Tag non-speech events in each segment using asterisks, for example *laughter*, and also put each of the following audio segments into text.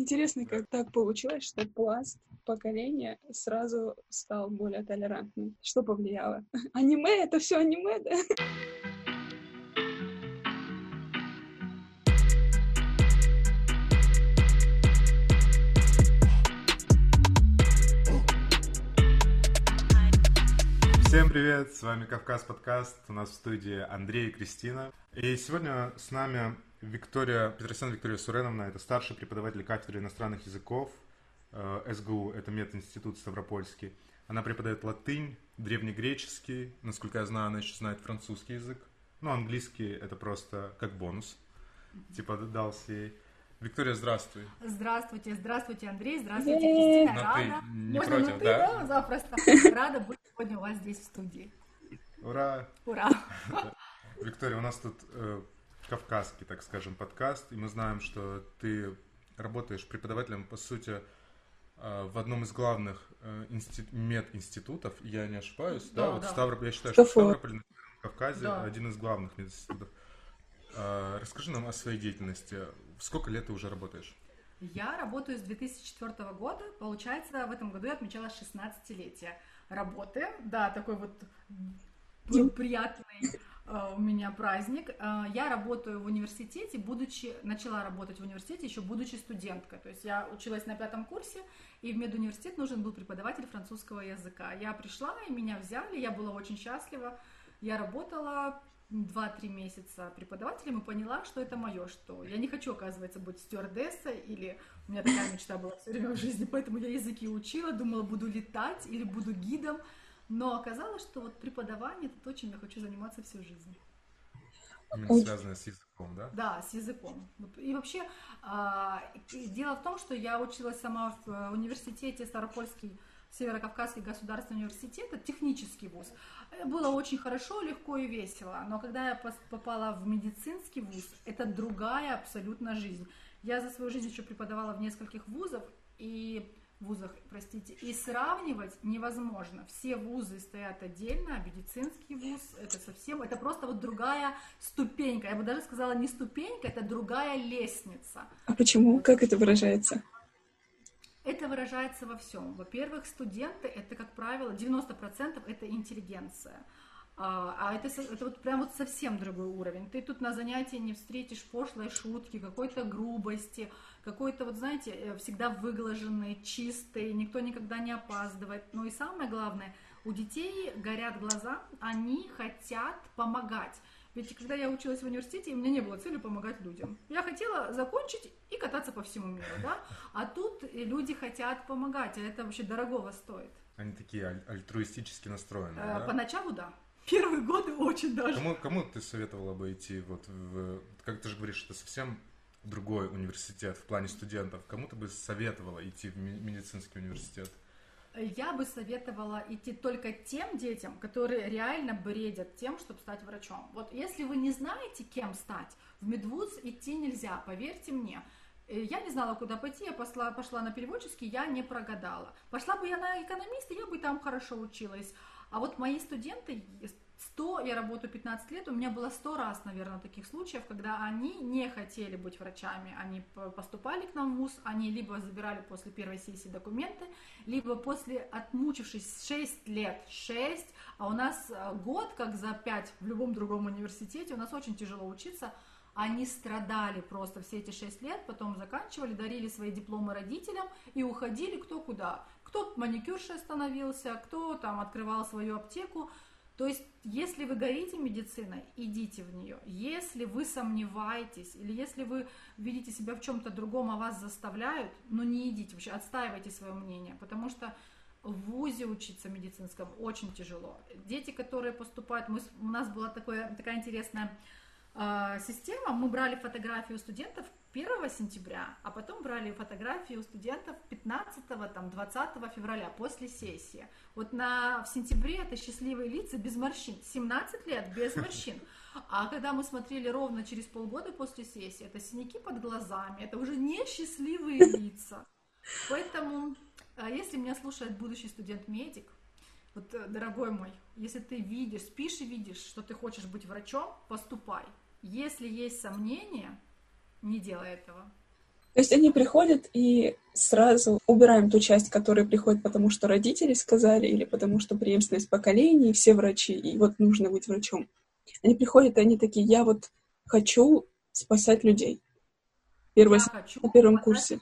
Интересно, как так получилось, что пласт поколения сразу стал более толерантным. Что повлияло? *laughs* Аниме? Это все аниме, да? Всем привет, с вами Кавказ подкаст, у нас в студии Андрей и Кристина. И сегодня с нами Виктория, Петросян Виктория Суреновна, это старший преподаватель кафедры иностранных языков э, СГУ, это мединститут Ставропольский. Она преподает латынь, древнегреческий, насколько я знаю, она еще знает французский язык. Ну, английский это просто как бонус, типа дался ей. Виктория, здравствуй. Здравствуйте, здравствуйте, Андрей, здравствуйте, Кристина. Но Рада. ты не Можно против, на ты, да? да? Запросто. Рада быть сегодня у вас здесь в студии. Ура! Ура! *laughs* Виктория, у нас тут э, кавказский, так скажем, подкаст, и мы знаем, что ты работаешь преподавателем, по сути, э, в одном из главных э, инсти- мединститутов, я не ошибаюсь, да? Да, вот да. Ставрополь, я считаю, что Ставрополь. Ставрополь на Кавказе Да. один из главных мединститутов. Э, расскажи нам о своей деятельности. Сколько лет ты уже работаешь? Я работаю с 2004 года. Получается, в этом году я отмечала 16-летие работы. Да, такой вот Дим. приятный э, у меня праздник. Э, Я работаю в университете, будучи, начала работать в университете еще будучи студенткой. То есть я училась на пятом курсе, и в медуниверситет нужен был преподаватель французского языка. Я пришла, и меня взяли, я была очень счастлива. Я работала 2-3 месяца преподавателем и поняла, что это мое, что я не хочу, оказывается, быть стюардессой, или у меня такая мечта была все время в жизни, поэтому я языки учила, думала, буду летать или буду гидом, но оказалось, что вот преподавание это то, чем я хочу заниматься всю жизнь. Именно связанное с языком, да? Да, с языком. И вообще, а, дело в том, что я училась сама в э, университете Ставропольский Северокавказский государственный университет, это технический вуз. Э, Было очень хорошо, легко и весело, но когда я попала в медицинский вуз, это другая абсолютно жизнь. Я за свою жизнь еще преподавала в нескольких вузах и вузах, простите, и сравнивать невозможно. Все вузы стоят отдельно, а медицинский вуз это совсем, это просто вот другая ступенька. Я бы даже сказала не ступенька, это другая лестница. А почему? Как это выражается? Это выражается во всем. Во-первых, студенты это, как правило, 90% это интеллигенция. А а это, это вот прям вот совсем другой уровень. Ты тут на занятии не встретишь пошлой шутки, какой-то грубости, какой-то, вот знаете, э, всегда выглаженный, чистый, никто никогда не опаздывает. Ну и самое главное, у детей горят глаза, они хотят помогать. Ведь когда я училась в университете, у меня не было цели помогать людям. Я хотела закончить и кататься по всему миру, да? А тут люди хотят помогать, а это вообще дорогого стоит. Они такие аль- альтруистически настроенные, Э, да? Поначалу да. Первые годы очень даже. Кому, кому ты советовала бы идти вот в... Как ты же говоришь, это совсем другой университет в плане студентов. Кому ты бы советовала идти в медицинский университет? Я бы советовала идти только тем детям, которые реально бредят тем, чтобы стать врачом. Вот если вы не знаете, кем стать, в медвуз идти нельзя, поверьте мне. Э, Я не знала, куда пойти, я пошла, пошла на переводческий, я не прогадала. Пошла бы я на экономиста, я бы там хорошо училась. А вот мои студенты, 100, я работаю 15 лет, у меня было 100 раз, наверное, таких случаев, когда они не хотели быть врачами, они поступали к нам в ВУЗ, они либо забирали после первой сессии документы, либо после, отмучившись 6 лет, 6, а у нас э, год, как за 5 в любом другом университете, у нас очень тяжело учиться, они страдали просто все эти 6 лет, потом заканчивали, дарили свои дипломы родителям и уходили кто куда. Кто маникюршей становился, кто там открывал свою аптеку. То есть, если вы горите медициной, идите в нее. Если вы сомневаетесь, или если вы видите себя в чем-то другом, а вас заставляют, ну не идите вообще, отстаивайте свое мнение, потому что в ВУЗе учиться медицинском очень тяжело. Дети, которые поступают, мы, у нас была такое, такая интересная система, мы брали фотографии у студентов 1 сентября, а потом брали фотографии у студентов 15 там, 20 февраля после сессии. Вот на, в сентябре это счастливые лица без морщин, 17 лет без морщин. А когда мы смотрели ровно через полгода после сессии, это синяки под глазами, это уже не счастливые лица. Поэтому, а, если меня слушает будущий студент-медик, вот, э, дорогой мой, если ты видишь, спишь и видишь, что ты хочешь быть врачом, поступай. Если есть сомнения, не делай этого. То есть они приходят и сразу убираем ту часть, которая приходит потому, что родители сказали, или потому, что преемственность поколений, все врачи, и вот нужно быть врачом. Они приходят, и они такие, я вот хочу спасать людей. Первое, хочу на первом курсе.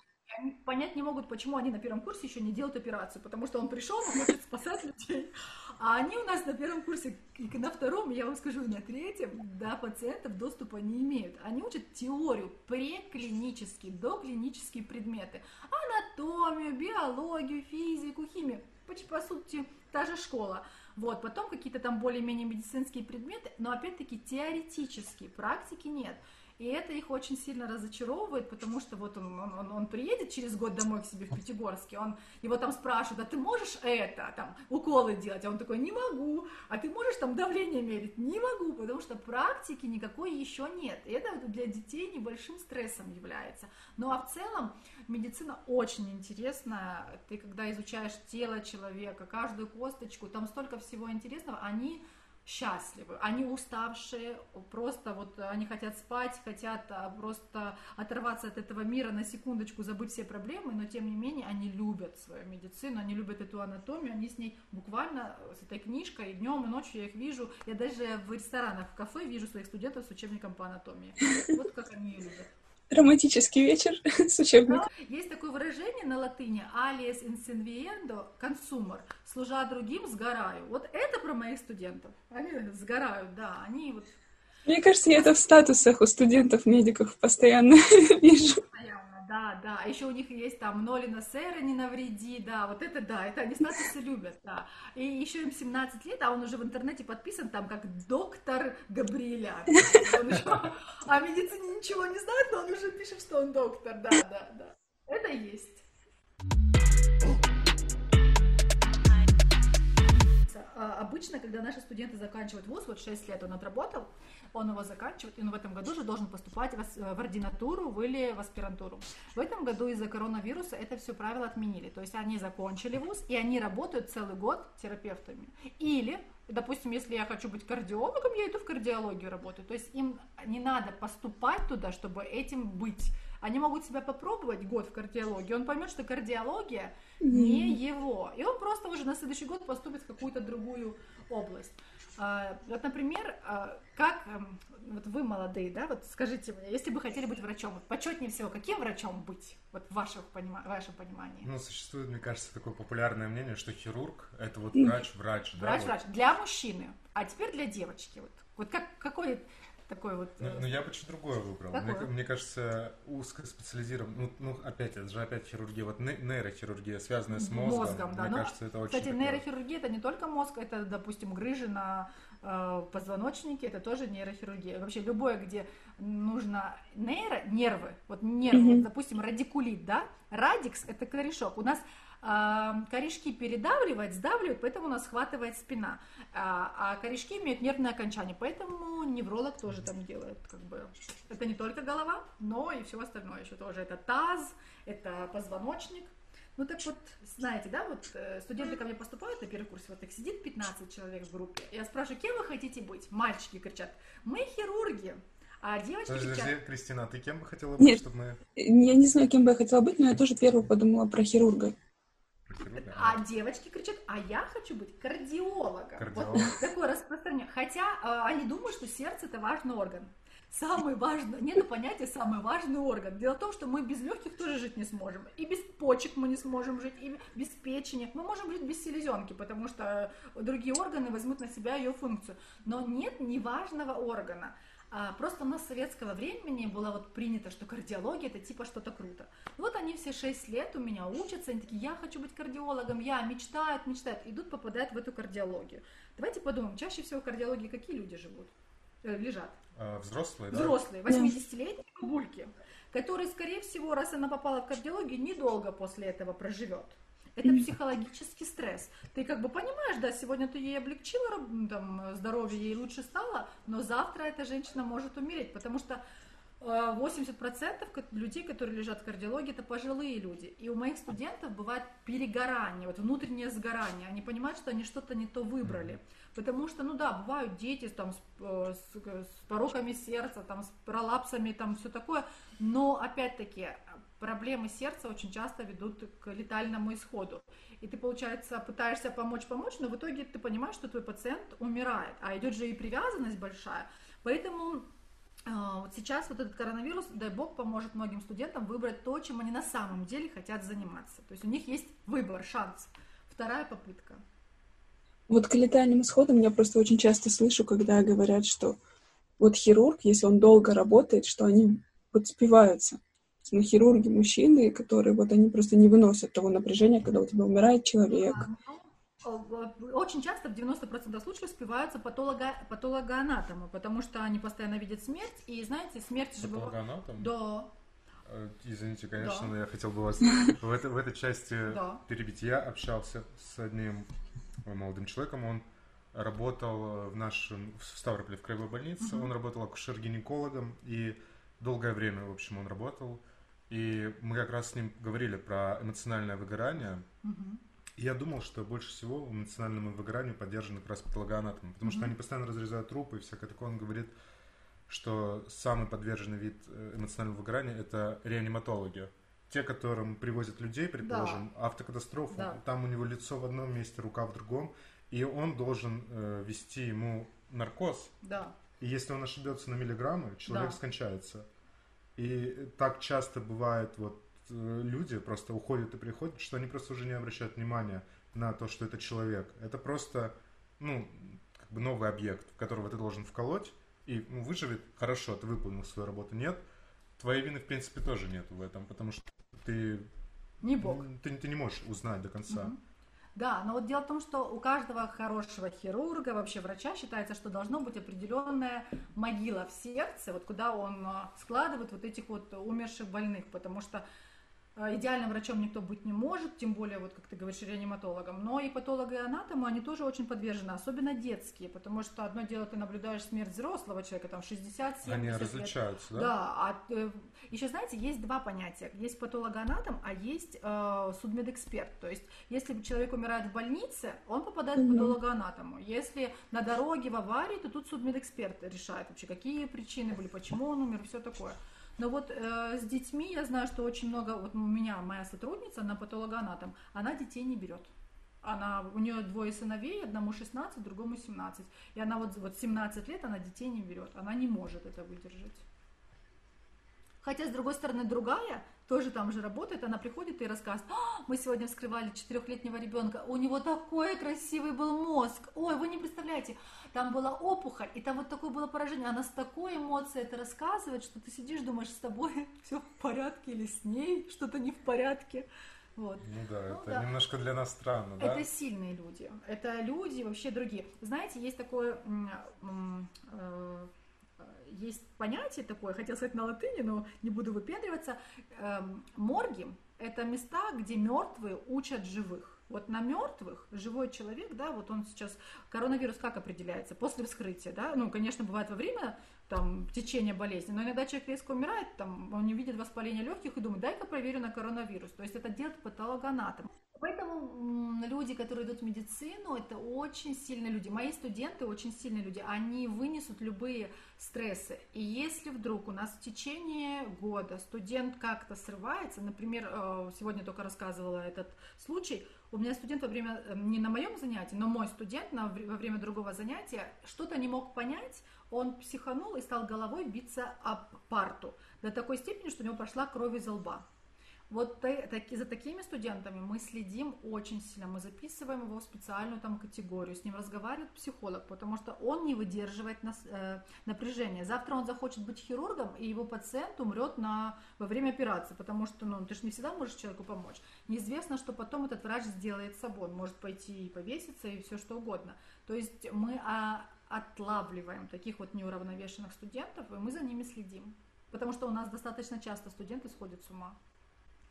Понять не могут, почему они на первом курсе еще не делают операцию, потому что он пришел, он хочет спасать людей. А они у нас на первом курсе и на втором, я вам скажу, на третьем, до пациентов доступа не имеют. Они учат теорию, преклинические, доклинические предметы. Анатомию, биологию, физику, химию. Почти, по сути, та же школа. Вот, потом какие-то там более-менее медицинские предметы, но опять-таки теоретические, практики нет. И это их очень сильно разочаровывает, потому что вот он, он, он приедет через год домой к себе в Пятигорске, он, его там спрашивают, а ты можешь это, там, уколы делать? А он такой, не могу. А ты можешь там давление мерить? Не могу, потому что практики никакой еще нет. И это для детей небольшим стрессом является. Ну а в целом медицина очень интересная. Ты когда изучаешь тело человека, каждую косточку, там столько всего интересного, они счастливы, они уставшие, просто вот они хотят спать, хотят а, просто оторваться от этого мира на секундочку, забыть все проблемы, но тем не менее они любят свою медицину, они любят эту анатомию, они с ней буквально с этой книжкой днем и ночью я их вижу, я даже в ресторанах, в кафе вижу своих студентов с учебником по анатомии. Вот как они ее любят романтический вечер *laughs* с учебником. Да, есть такое выражение на латыни «alias incenviendo consumer» – «служа другим, сгораю». Вот это про моих студентов. Они сгорают, да, они вот... Мне кажется, я это в статусах у студентов-медиков постоянно *laughs* вижу. Постоянно, да, да. А еще у них есть там «нолина сэра не навреди», да, вот это да, это они статусы любят, да. И еще им 17 лет, а он уже в интернете подписан там как доктор Габриэля. *laughs* О медицине ничего не знает, но он уже пишет, что он доктор, да, да, да. Это есть. Обычно, когда наши студенты заканчивают вуз, вот 6 лет он отработал, он его заканчивает, и он в этом году же должен поступать в, в ординатуру или в аспирантуру. В этом году из-за коронавируса это все правило отменили. То есть они закончили вуз, и они работают целый год терапевтами. Или допустим, если я хочу быть кардиологом, я иду в кардиологию работаю. То есть им не надо поступать туда, чтобы этим быть. Они могут себя попробовать год в кардиологии, он поймет, что кардиология не его. И он просто уже на следующий год поступит в какую-то другую область. А, вот, например, а, как эм, вот вы молодые, да, вот скажите мне, если бы хотели быть врачом, вот почетнее всего, каким врачом быть, вот в ваших понима- вашем понимании? Ну, существует, мне кажется, такое популярное мнение, что хирург – это вот врач-врач, да? Врач-врач, вот. для мужчины, а теперь для девочки, вот, вот как, какой такой вот... Ну, ну я бы чуть другое выбрал. Мне, мне кажется, узкоспециализирован, ну, ну, опять, это же опять хирургия, вот нейрохирургия, связанная с мозгом. Мозгом, да. Мне ну, кажется, это очень... Кстати, такое... нейрохирургия это не только мозг, это, допустим, грыжи на э, позвоночнике, это тоже нейрохирургия. Вообще любое, где нужно нейро, нервы, вот нервы, mm-hmm. вот, допустим, радикулит, да, радикс это корешок. У нас корешки передавливает, сдавливает, поэтому у нас схватывает спина. А, а корешки имеют нервное окончание, поэтому невролог тоже там делает, как бы, это не только голова, но и все остальное еще тоже. Это таз, это позвоночник. Ну так вот, знаете, да, вот э, студенты ко мне поступают на первый курс, вот так сидит 15 человек в группе. Я спрашиваю, кем вы хотите быть? Мальчики кричат, мы хирурги. А девочки Подожди, кричат... Кристина, а ты кем бы хотела быть, Нет, чтобы мы... Я не знаю, кем бы я хотела быть, но я тоже первую подумала про хирурга. А девочки кричат, а я хочу быть кардиологом. Кардиолог. Вот такое распространение. Хотя э, они думают, что сердце это важный орган. Самый важный, нету понятия самый важный орган. Дело в том, что мы без легких тоже жить не сможем. И без почек мы не сможем жить, и без печени. Мы можем жить без селезенки, потому что другие органы возьмут на себя ее функцию. Но нет неважного органа. А, просто у нас с советского времени было вот принято, что кардиология это типа что-то круто. Вот они все 6 лет у меня учатся, они такие, я хочу быть кардиологом, я мечтают, мечтают, идут, попадают в эту кардиологию. Давайте подумаем, чаще всего в кардиологии какие люди живут, э, лежат? А, взрослые, да? Взрослые, 80-летние бульки, которые, скорее всего, раз она попала в кардиологию, недолго после этого проживет. Это психологический стресс. Ты как бы понимаешь, да, сегодня ты ей облегчила там, здоровье, ей лучше стало, но завтра эта женщина может умереть, потому что 80% э, людей, которые лежат в кардиологии, это пожилые люди. И у моих студентов бывает перегорание, вот внутреннее сгорание. Они понимают, что они что-то не то выбрали. Потому что, ну да, бывают дети там, с, э, с, с пороками сердца, там, с пролапсами, там все такое. Но опять-таки проблемы сердца очень часто ведут к летальному исходу. И ты, получается, пытаешься помочь, помочь, но в итоге ты понимаешь, что твой пациент умирает, а идет же и привязанность большая. Поэтому а, вот сейчас вот этот коронавирус, дай бог, поможет многим студентам выбрать то, чем они на самом деле хотят заниматься. То есть у них есть выбор, шанс. Вторая попытка. Вот к летальным исходам я просто очень часто слышу, когда говорят, что вот хирург, если он долго работает, что они подспеваются. Ну, хирурги, мужчины, которые вот они просто не выносят того напряжения, когда у тебя умирает человек. Очень часто, в 90% случаев, спиваются патолога, патологоанатомы, потому что они постоянно видят смерть, и знаете, смерть же. Патологоанатом? Да. Э, извините, конечно, да. но я хотел бы вас *laughs* в, это, в этой части да. перебить. Я общался с одним молодым человеком, он работал в нашем, в Ставрополе, в краевой больнице, угу. он работал акушер-гинекологом, и долгое время, в общем, он работал. И мы как раз с ним говорили про эмоциональное выгорание. Угу. И я думал, что больше всего эмоциональному выгоранию поддержаны как раз патологоанатомы, потому угу. что они постоянно разрезают трупы и всякое такое. Он говорит, что самый подверженный вид э, эмоционального выгорания – это реаниматологи. Те, которым привозят людей, предположим, да. автокатастрофу, да. там у него лицо в одном месте, рука в другом, и он должен э, вести ему наркоз. Да. И если он ошибется на миллиграммы, человек да. скончается. И так часто бывает, вот э, люди просто уходят и приходят, что они просто уже не обращают внимания на то, что это человек. Это просто, ну, как бы новый объект, в которого ты должен вколоть, и ну, выживет, хорошо, ты выполнил свою работу. Нет, твоей вины, в принципе, тоже нет в этом, потому что ты... Не бог. Ты, ты не можешь узнать до конца. Угу. Да, но вот дело в том, что у каждого хорошего хирурга, вообще врача считается, что должно быть определенная могила в сердце, вот куда он а, складывает вот этих вот умерших больных, потому что идеальным врачом никто быть не может, тем более, вот как ты говоришь, реаниматологом. Но и патологи и анатомы, они тоже очень подвержены, особенно детские, потому что одно дело, ты наблюдаешь смерть взрослого человека, там 60 70 Они различаются, лет. да? Да, а э, еще, знаете, есть два понятия. Есть патологоанатом, а есть э, судмедэксперт. То есть, если человек умирает в больнице, он попадает mm-hmm. в патологоанатому. Если на дороге в аварии, то тут судмедэксперт решает вообще, какие причины были, почему он умер, все такое. Но вот э, с детьми я знаю, что очень много, вот у меня моя сотрудница, она патологоанатом, она детей не берет. Она, у нее двое сыновей, одному 16, другому 17. И она вот, вот 17 лет, она детей не берет. Она не может это выдержать. Хотя, с другой стороны, другая, тоже там же работает, она приходит и рассказывает, а, мы сегодня вскрывали четырехлетнего ребенка, у него такой красивый был мозг, ой, вы не представляете, там была опухоль, и там вот такое было поражение, она с такой эмоцией это рассказывает, что ты сидишь, думаешь, с тобой *laughs* все в порядке или с ней что-то не в порядке. Вот. Ну да, ну, это да. немножко для нас странно, да? Это сильные люди, это люди вообще другие. Знаете, есть такое э, есть понятие такое, хотел сказать на латыни, но не буду выпендриваться. Эм, морги – это места, где мертвые учат живых. Вот на мертвых живой человек, да, вот он сейчас, коронавирус как определяется? После вскрытия, да, ну, конечно, бывает во время там, течения болезни, но иногда человек резко умирает, там, он не видит воспаления легких и думает, дай-ка проверю на коронавирус. То есть это делает патологоанатом. Поэтому люди, которые идут в медицину, это очень сильные люди. Мои студенты очень сильные люди. Они вынесут любые стрессы. И если вдруг у нас в течение года студент как-то срывается, например, э, сегодня только рассказывала этот случай, у меня студент во время, э, не на моем занятии, но мой студент во время другого занятия что-то не мог понять, он психанул и стал головой биться об парту до такой степени, что у него пошла кровь из лба. Вот за такими студентами мы следим очень сильно, мы записываем его в специальную там категорию, с ним разговаривает психолог, потому что он не выдерживает э, напряжения. Завтра он захочет быть хирургом, и его пациент умрет на, во время операции, потому что ну, ты же не всегда можешь человеку помочь. Неизвестно, что потом этот врач сделает с собой, может пойти и повеситься, и все что угодно. То есть мы а, отлавливаем таких вот неуравновешенных студентов, и мы за ними следим. Потому что у нас достаточно часто студенты сходят с ума.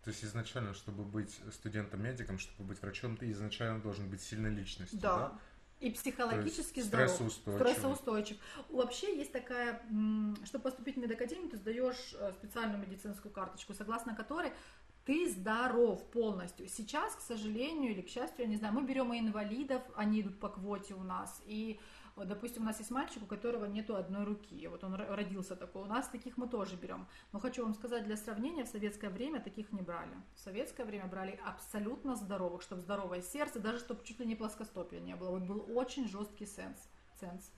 То есть изначально, чтобы быть студентом-медиком, чтобы быть врачом, ты изначально должен быть сильной личностью, да? да? И психологически здоров. Стрессоустойчив. стрессоустойчив. Вообще есть такая, чтобы поступить в медакадемию, ты сдаешь э, специальную медицинскую карточку, согласно которой ты здоров полностью. Сейчас, к сожалению или к счастью, я не знаю, мы берем и инвалидов, они идут по квоте у нас, и Вот, допустим, у нас есть мальчик, у которого нету одной руки. Вот он родился такой. У нас таких мы тоже берем. Но хочу вам сказать, для сравнения, в советское время таких не брали. В советское время брали абсолютно здоровых, чтобы здоровое сердце, даже чтобы чуть ли не плоскостопия не было. Вот был очень жесткий сенс. сенс.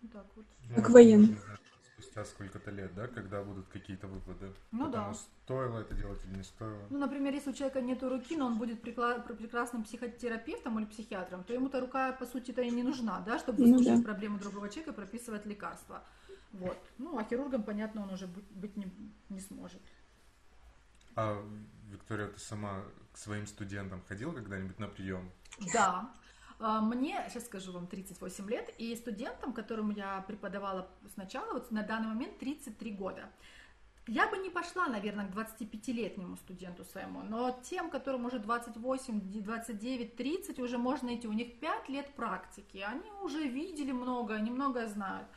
Вот так вот. Как военный спустя сколько-то лет, да, когда будут какие-то выводы. Ну Потому да. Стоило это делать или не стоило. Ну, например, если у человека нет руки, но он будет прекрасным психотерапевтом или психиатром, то ему-то рука, по сути-то, и не нужна, да, чтобы ну, да. проблему другого человека прописывать лекарства. Вот. Ну, а хирургом, понятно, он уже быть, быть не, не сможет. А, Виктория, ты сама к своим студентам ходила когда-нибудь на прием? Да, мне, сейчас скажу вам, 38 лет, и студентам, которым я преподавала сначала, вот на данный момент 33 года. Я бы не пошла, наверное, к 25-летнему студенту своему, но тем, которым уже 28, 29, 30, уже можно идти, у них 5 лет практики, они уже видели много, они многое знают.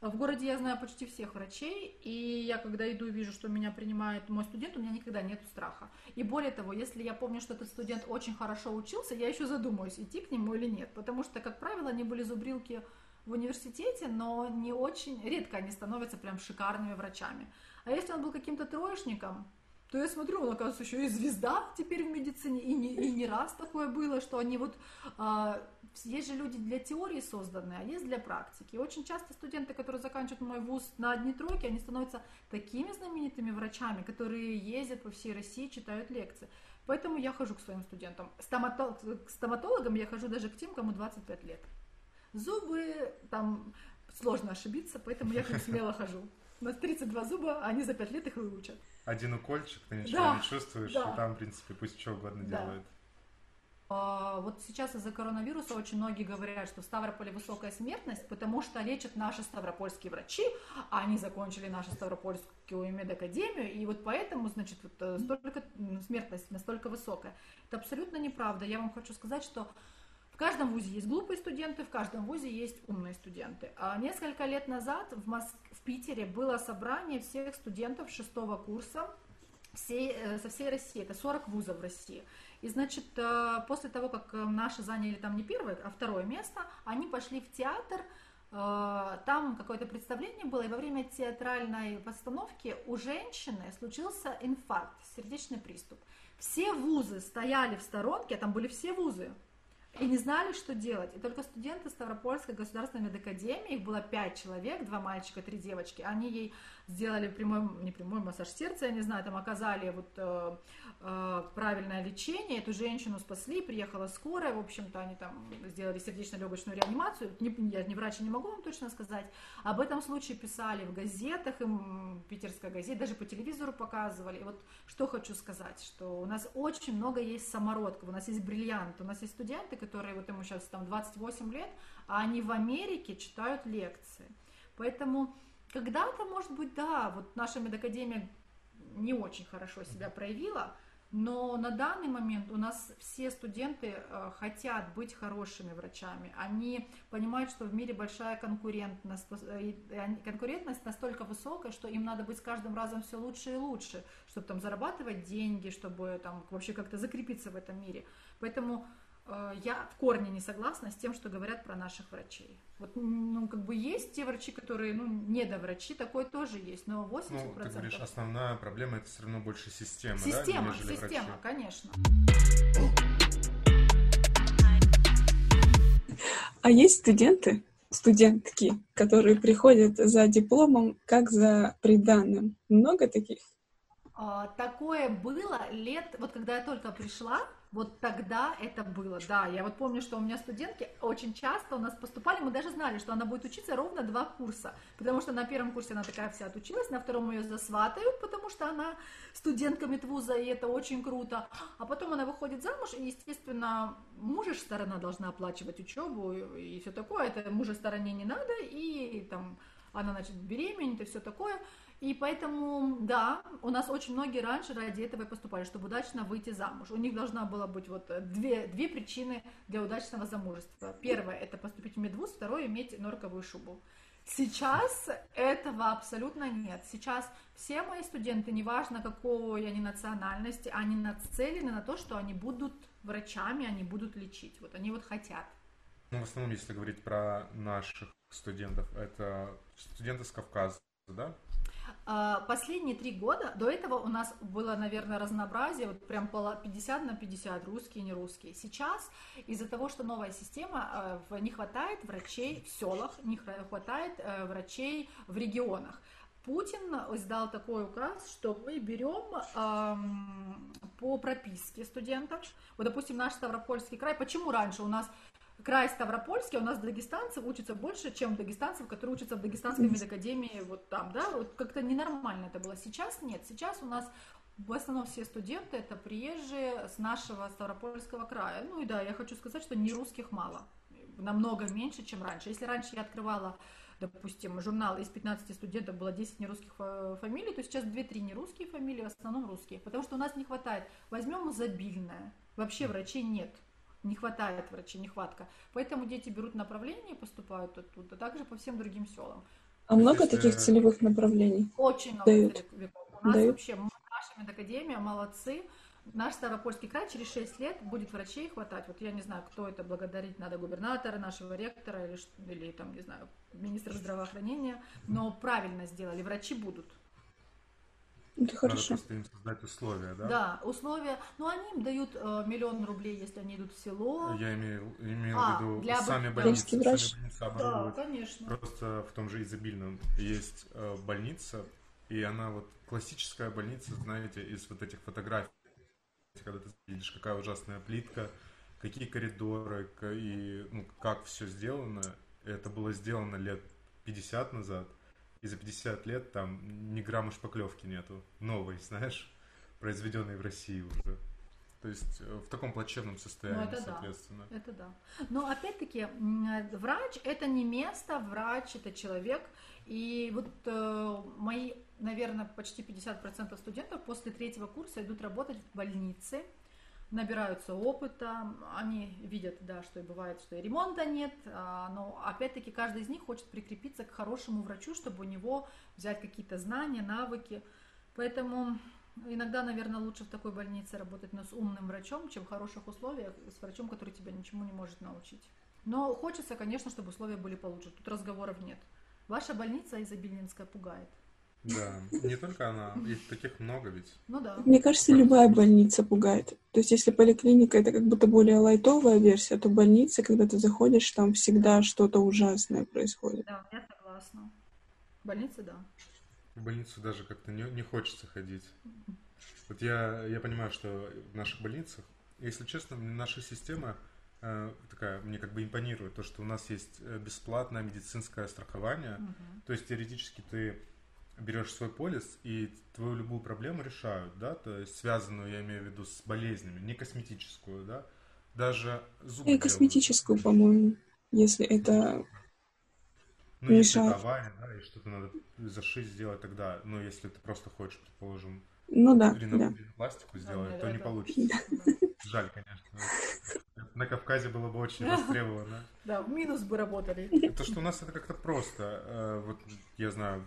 В городе я знаю почти всех врачей, и я когда иду и вижу, что меня принимает мой студент, у меня никогда нет страха. И более того, если я помню, что этот студент очень хорошо учился, я еще задумаюсь, идти к нему или нет, потому что, как правило, они были зубрилки в университете, но не очень, редко они становятся прям шикарными врачами. А если он был каким-то троечником, то я смотрю, он, оказывается, еще и звезда теперь в медицине, и не, и не раз такое было, что они вот, а, есть же люди для теории созданные, а есть для практики. Очень часто студенты, которые заканчивают мой вуз на одни тройки, они становятся такими знаменитыми врачами, которые ездят по всей России, читают лекции. Поэтому я хожу к своим студентам. Стоматолог, к стоматологам я хожу даже к тем, кому 25 лет. Зубы, там сложно ошибиться, поэтому я к ним смело хожу. У нас 32 зуба, а они за 5 лет их выучат один укольчик, ты ничего да, не чувствуешь, да. и там, в принципе, пусть что угодно да. делают. А, вот сейчас из-за коронавируса очень многие говорят, что в Ставрополе высокая смертность, потому что лечат наши ставропольские врачи, а они закончили нашу Ставропольскую медакадемию, и вот поэтому, значит, вот э, столько, смертность настолько высокая. Это абсолютно неправда. Я вам хочу сказать, что каждом вузе есть глупые студенты, в каждом вузе есть умные студенты. А несколько лет назад в, Моск... в Питере было собрание всех студентов шестого курса всей, э, со всей России. Это 40 вузов в России. И, значит, э, после того, как э, наши заняли там не первое, а второе место, они пошли в театр, там какое-то представление было, и во время театральной постановки у женщины случился инфаркт, сердечный приступ. Все вузы стояли в сторонке, а там были все вузы, и не знали, что делать. И только студенты Ставропольской государственной медакадемии, их было пять человек, два мальчика, три девочки, они ей сделали прямой, не прямой массаж сердца, я не знаю, там оказали вот э, э, правильное лечение, эту женщину спасли, приехала скорая, в общем-то, они там сделали сердечно-легочную реанимацию, не, я не врач, не могу вам точно сказать, об этом случае писали в газетах, им питерская газета, даже по телевизору показывали, и вот что хочу сказать, что у нас очень много есть самородков, у нас есть бриллианты, у нас есть студенты, которые, вот ему сейчас там 28 лет, а они в Америке читают лекции, поэтому когда-то, может быть, да, вот наша медакадемия не очень хорошо себя проявила, но на данный момент у нас все студенты э, хотят быть хорошими врачами. Они понимают, что в мире большая конкурентность, э, конкурентность настолько высокая, что им надо быть с каждым разом все лучше и лучше, чтобы там зарабатывать деньги, чтобы там вообще как-то закрепиться в этом мире. Поэтому я в корне не согласна с тем, что говорят про наших врачей. Вот, ну, как бы есть те врачи, которые, ну, недоврачи, такое тоже есть, но 80%... Ну, ты говоришь, основная проблема это все равно больше система, система, да, Система, врачи. конечно. А есть студенты, студентки, которые приходят за дипломом, как за приданным. Много таких? А, такое было лет, вот когда я только пришла, вот тогда это было, да. Я вот помню, что у меня студентки очень часто у нас поступали, мы даже знали, что она будет учиться ровно два курса, потому что на первом курсе она такая вся отучилась, на втором ее засватают, потому что она студентка медвуза, и это очень круто. А потом она выходит замуж, и, естественно, мужа сторона должна оплачивать учебу и все такое, это мужа стороне не надо, и там она, значит, беременеет и все такое. И поэтому, да, у нас очень многие раньше ради этого и поступали, чтобы удачно выйти замуж. У них должна была быть вот две, две причины для удачного замужества. Первое – это поступить в медвуз, второе – иметь норковую шубу. Сейчас этого абсолютно нет. Сейчас все мои студенты, неважно какого они национальности, они нацелены на то, что они будут врачами, они будут лечить. Вот они вот хотят. Ну, в основном, если говорить про наших студентов, это студенты с Кавказа, да? А, последние три года, до этого у нас было, наверное, разнообразие, вот прям 50 на 50, русские, не русские. Сейчас из-за того, что новая система, э, не хватает врачей в селах, не хватает э, врачей в регионах. Путин издал такой указ, что мы берем эм, по прописке студентов. Вот, допустим, наш Ставропольский край. Почему раньше у нас край Ставропольский, у нас дагестанцев учатся больше, чем дагестанцев, которые учатся в Дагестанской медакадемии, вот там, да, вот как-то ненормально это было. Сейчас нет, сейчас у нас в основном все студенты это приезжие с нашего Ставропольского края. Ну и да, я хочу сказать, что не русских мало, намного меньше, чем раньше. Если раньше я открывала допустим, журнал из 15 студентов было 10 нерусских фамилий, то сейчас 2-3 нерусские фамилии, в основном русские, потому что у нас не хватает. Возьмем изобильное, вообще врачей нет не хватает врачей, нехватка. Поэтому дети берут направление и поступают оттуда, также по всем другим селам. А много Если... таких целевых направлений? Очень много дают. целевых. У нас дают. вообще наша медакадемия молодцы. Наш Ставропольский край через 6 лет будет врачей хватать. Вот я не знаю, кто это благодарить надо, губернатора, нашего ректора или, или там, не знаю, министра здравоохранения, но правильно сделали, врачи будут. Это хорошо. Надо просто им создать условия, да? Да, условия. Ну, они им дают э, миллион рублей, если они идут в село. Я имею, имею а, в виду для сами больницы. Сами больницы оборудовать. Да, конечно. Просто в том же изобильном есть э, больница, и она вот классическая больница, знаете, из вот этих фотографий, когда ты видишь, какая ужасная плитка, какие коридоры, и ну, как все сделано. Это было сделано лет 50 назад и за 50 лет там ни грамма шпаклевки нету. Новой, знаешь, произведенной в России уже. То есть э, в таком плачевном состоянии, ну, это соответственно. Да. Это да. Но опять-таки, врач это не место, врач это человек. И вот э, мои, наверное, почти 50% студентов после третьего курса идут работать в больнице набираются опыта, они видят, да, что и бывает, что и ремонта нет, а, но опять-таки каждый из них хочет прикрепиться к хорошему врачу, чтобы у него взять какие-то знания, навыки. Поэтому иногда, наверное, лучше в такой больнице работать, но с умным врачом, чем в хороших условиях, с врачом, который тебя ничему не может научить. Но хочется, конечно, чтобы условия были получше. Тут разговоров нет. Ваша больница изобильнинская пугает. Да, не только она, их таких много ведь. Ну да. Мне кажется, любая больница пугает. То есть, если поликлиника это как будто более лайтовая версия, то больница, когда ты заходишь, там всегда что-то ужасное происходит. Да, я согласна. Больница, да. В больницу даже как-то не, не хочется ходить. Вот я, я понимаю, что в наших больницах, если честно, наша система э, такая, мне как бы импонирует, то, что у нас есть э, бесплатное медицинское страхование. Угу. То есть теоретически ты берешь свой полис, и твою любую проблему решают, да, то есть связанную, я имею в виду, с болезнями, не косметическую, да, даже зубы. И косметическую, по-моему, если это ну, если это авария, да, и что-то надо зашить, сделать тогда, ну, если ты просто хочешь, предположим, ну да, да. пластику сделать, да, то да, не да. получится. Жаль, конечно. На Кавказе было бы очень востребовано. Да, в минус бы работали. То, что у нас это как-то просто. Э, вот я знаю,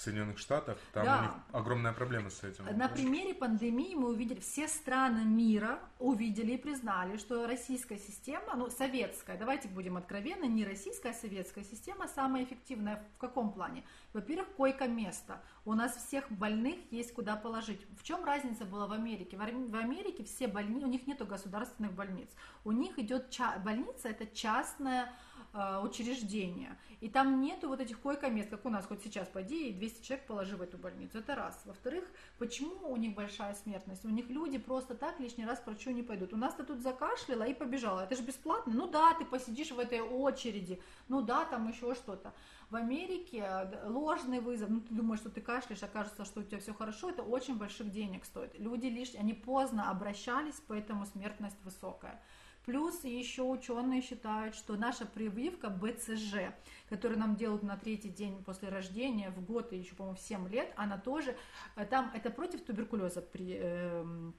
Соединенных Штатах, там да. у них огромная проблема с этим. На примере пандемии мы увидели, все страны мира увидели и признали, что российская система, ну, советская, давайте будем откровенны, не российская, а советская система самая эффективная в каком плане? Во-первых, койко-место. У нас всех больных есть куда положить. В чем разница была в Америке? В Америке все больницы, у них нету государственных больниц. У них идет ча- больница, это частная Э, учреждения. И там нету вот этих койко-мест, как у нас, хоть сейчас пойди и 200 человек положи в эту больницу. Это раз. Во-вторых, почему у них большая смертность? У них люди просто так лишний раз к врачу не пойдут. У нас-то тут закашляла и побежала. Это же бесплатно. Ну да, ты посидишь в этой очереди. Ну да, там еще что-то. В Америке э, ложный вызов, ну ты думаешь, что ты кашляешь, окажется, что у тебя все хорошо, это очень больших денег стоит. Люди лишь, они поздно обращались, поэтому смертность высокая. Плюс еще ученые считают, что наша прививка БЦЖ, которую нам делают на третий день после рождения, в год и еще, по-моему, в 7 лет, она тоже, э, там это против туберкулеза при, э,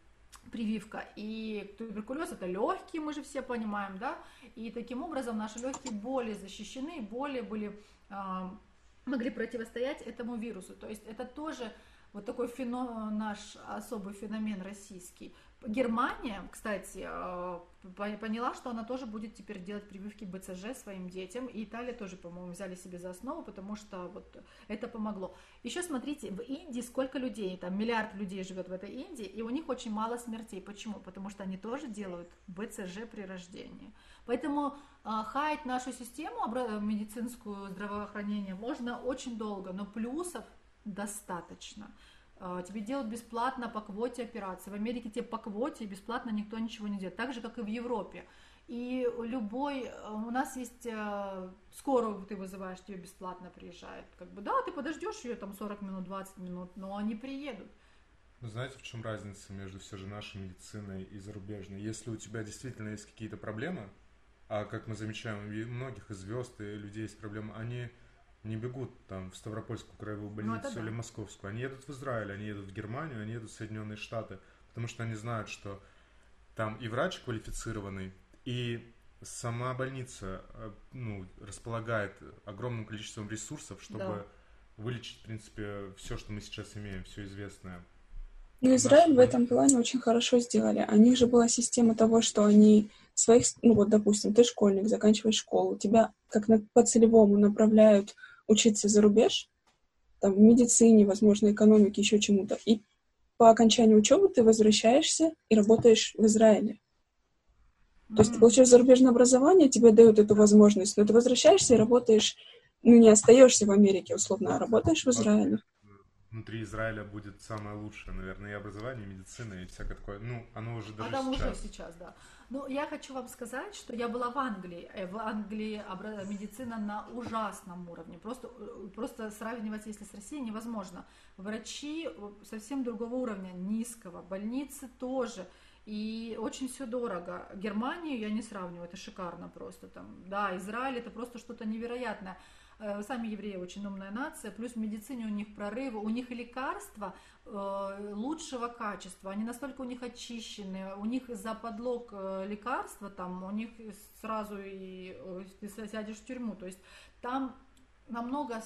прививка. И туберкулез это легкие, мы же все понимаем, да, и таким образом наши легкие более защищены, более были, э, могли противостоять этому вирусу. То есть это тоже вот такой фено, наш особый феномен российский. Германия, кстати, э, поняла, что она тоже будет теперь делать прививки БЦЖ своим детям. И Италия тоже, по-моему, взяли себе за основу, потому что вот это помогло. Еще смотрите, в Индии сколько людей, там миллиард людей живет в этой Индии, и у них очень мало смертей. Почему? Потому что они тоже делают БЦЖ при рождении. Поэтому э, хаять нашу систему медицинскую здравоохранения можно очень долго, но плюсов достаточно. А, тебе делают бесплатно по квоте операции. В Америке тебе по квоте бесплатно никто ничего не делает. Так же, как и в Европе. И любой, э, у нас есть э, скорую ты вызываешь, тебе бесплатно приезжает. Как бы, да, ты подождешь ее там 40 минут, 20 минут, но они приедут. Ну, знаете, в чем разница между все же нашей медициной и зарубежной? Если у тебя действительно есть какие-то проблемы, а как мы замечаем, у многих из звезд и людей есть проблемы, они не бегут там в Ставропольскую краевую ну, больницу ну, или да. Московскую. Они едут в Израиль, они едут в Германию, они едут в Соединенные Штаты, потому что они знают, что там и врач квалифицированный, и сама больница э, ну, располагает огромным количеством ресурсов, чтобы да. вылечить, в принципе, все, что мы сейчас имеем, все известное. Ну, Израиль в этом плане очень хорошо сделали. У них же была система того, что они своих, ну вот, допустим, ты школьник, заканчиваешь школу, тебя как на, по целевому направляют учиться за рубеж, там, в медицине, возможно, экономике, еще чему-то. И по окончании учебы ты возвращаешься и работаешь в Израиле. То есть ты получаешь зарубежное образование, тебе дают эту возможность, но ты возвращаешься и работаешь, ну, не остаешься в Америке, условно, а работаешь в Израиле. Внутри Израиля будет самое лучшее, наверное, и образование, и медицина, и всякое такое. Ну, оно уже даже а там сейчас. уже сейчас, да. Ну, я хочу вам сказать, что я была в Англии. Э, в Англии медицина на ужасном уровне. Просто, э, просто сравнивать, если с Россией, невозможно. Врачи э, совсем другого уровня, низкого. Больницы тоже. И очень все дорого. Германию я не сравниваю, это шикарно просто там. Да, Израиль это просто что-то невероятное. Э, сами евреи очень умная нация, плюс в медицине у них прорывы, у них лекарства э, лучшего качества, они настолько у них очищены, у них за подлог э, лекарства, там у них сразу и ты сядешь в тюрьму, то есть там намного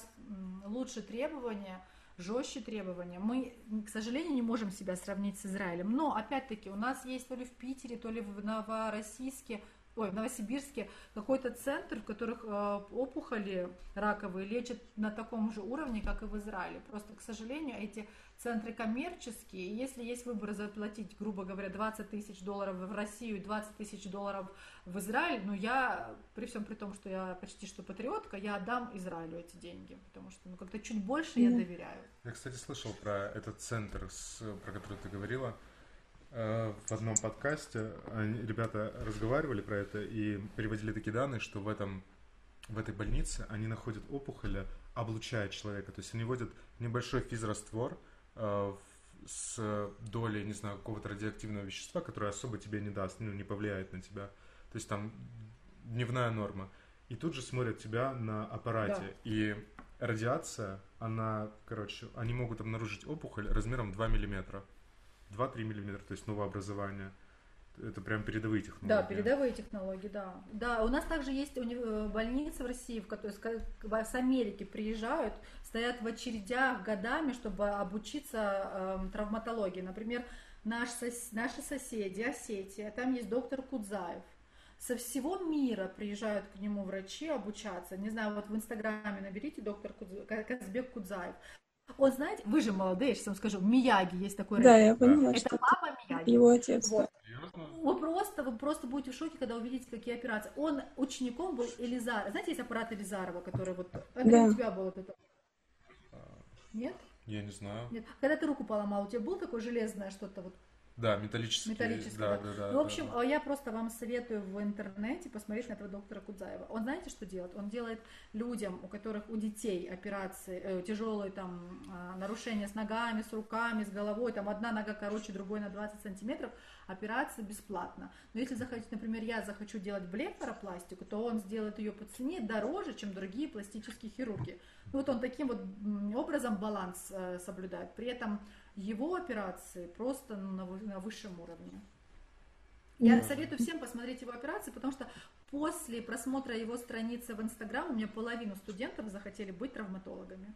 лучше требования, жестче требования. Мы, к сожалению, не можем себя сравнить с Израилем, но опять-таки у нас есть то ли в Питере, то ли в Новороссийске ой, в Новосибирске какой-то центр, в которых э, опухоли раковые лечат на таком же уровне, как и в Израиле. Просто, к сожалению, эти центры коммерческие, и если есть выбор заплатить, грубо говоря, 20 тысяч долларов в Россию и 20 тысяч долларов в Израиль, ну я, при всем при том, что я почти что патриотка, я отдам Израилю эти деньги, потому что ну как-то чуть больше я доверяю. Я, кстати, слышал про этот центр, про который ты говорила. Э, в одном подкасте ребята разговаривали про это и переводили такие данные, что в этом в этой больнице они находят опухоли, облучая человека. То есть они вводят небольшой физраствор э, с долей, не знаю, какого-то радиоактивного вещества, которое особо тебе не даст, ну, не повлияет на тебя. То есть там дневная норма. И тут же смотрят тебя на аппарате. Да. И радиация, она, короче, они могут обнаружить опухоль размером 2 миллиметра. 2-3 миллиметра, то есть новообразование. Это прям передовые технологии. Да, передовые технологии, да. Да, у нас также есть э, больницы в России, в которые с Америки приезжают, стоят в очередях годами, чтобы обучиться э, травматологии. Например, наш, наши соседи, Осетия, там есть доктор Кудзаев. Со всего мира приезжают к нему врачи обучаться. Не знаю, вот в Инстаграме наберите доктор Кудзаев, Казбек Кудзаев. Он, знаете, вы же молодые, сейчас вам скажу, Мияги есть такой Да, я поняла, Это что папа Мияги. Его отец. Вот. Вы просто, вы просто будете в шоке, когда увидите, какие операции. Он учеником был Элизар. Знаете, есть аппарат Элизарова, который вот... Андрей, да. у тебя был вот это? Нет? Я не знаю. Нет. Когда ты руку поломал, у тебя был такое железное что-то вот да, металлический. Металлический, да, да. да, да ну, в общем, да. я просто вам советую в интернете посмотреть на этого доктора Кудзаева. Он знаете, что делает? Он делает людям, у которых у детей операции, э, тяжелые там э, нарушения с ногами, с руками, с головой, там одна нога короче, другой на 20 сантиметров, операция бесплатно. Но если захотите, например, я захочу делать блефаропластику, то он сделает ее по цене дороже, чем другие пластические хирурги. Ну, вот он таким вот образом баланс э, соблюдает. При этом его операции просто ну, на, на высшем уровне. Я mm советую всем посмотреть его операции, потому что после просмотра его страницы в Инстаграм у меня половину студентов захотели быть травматологами.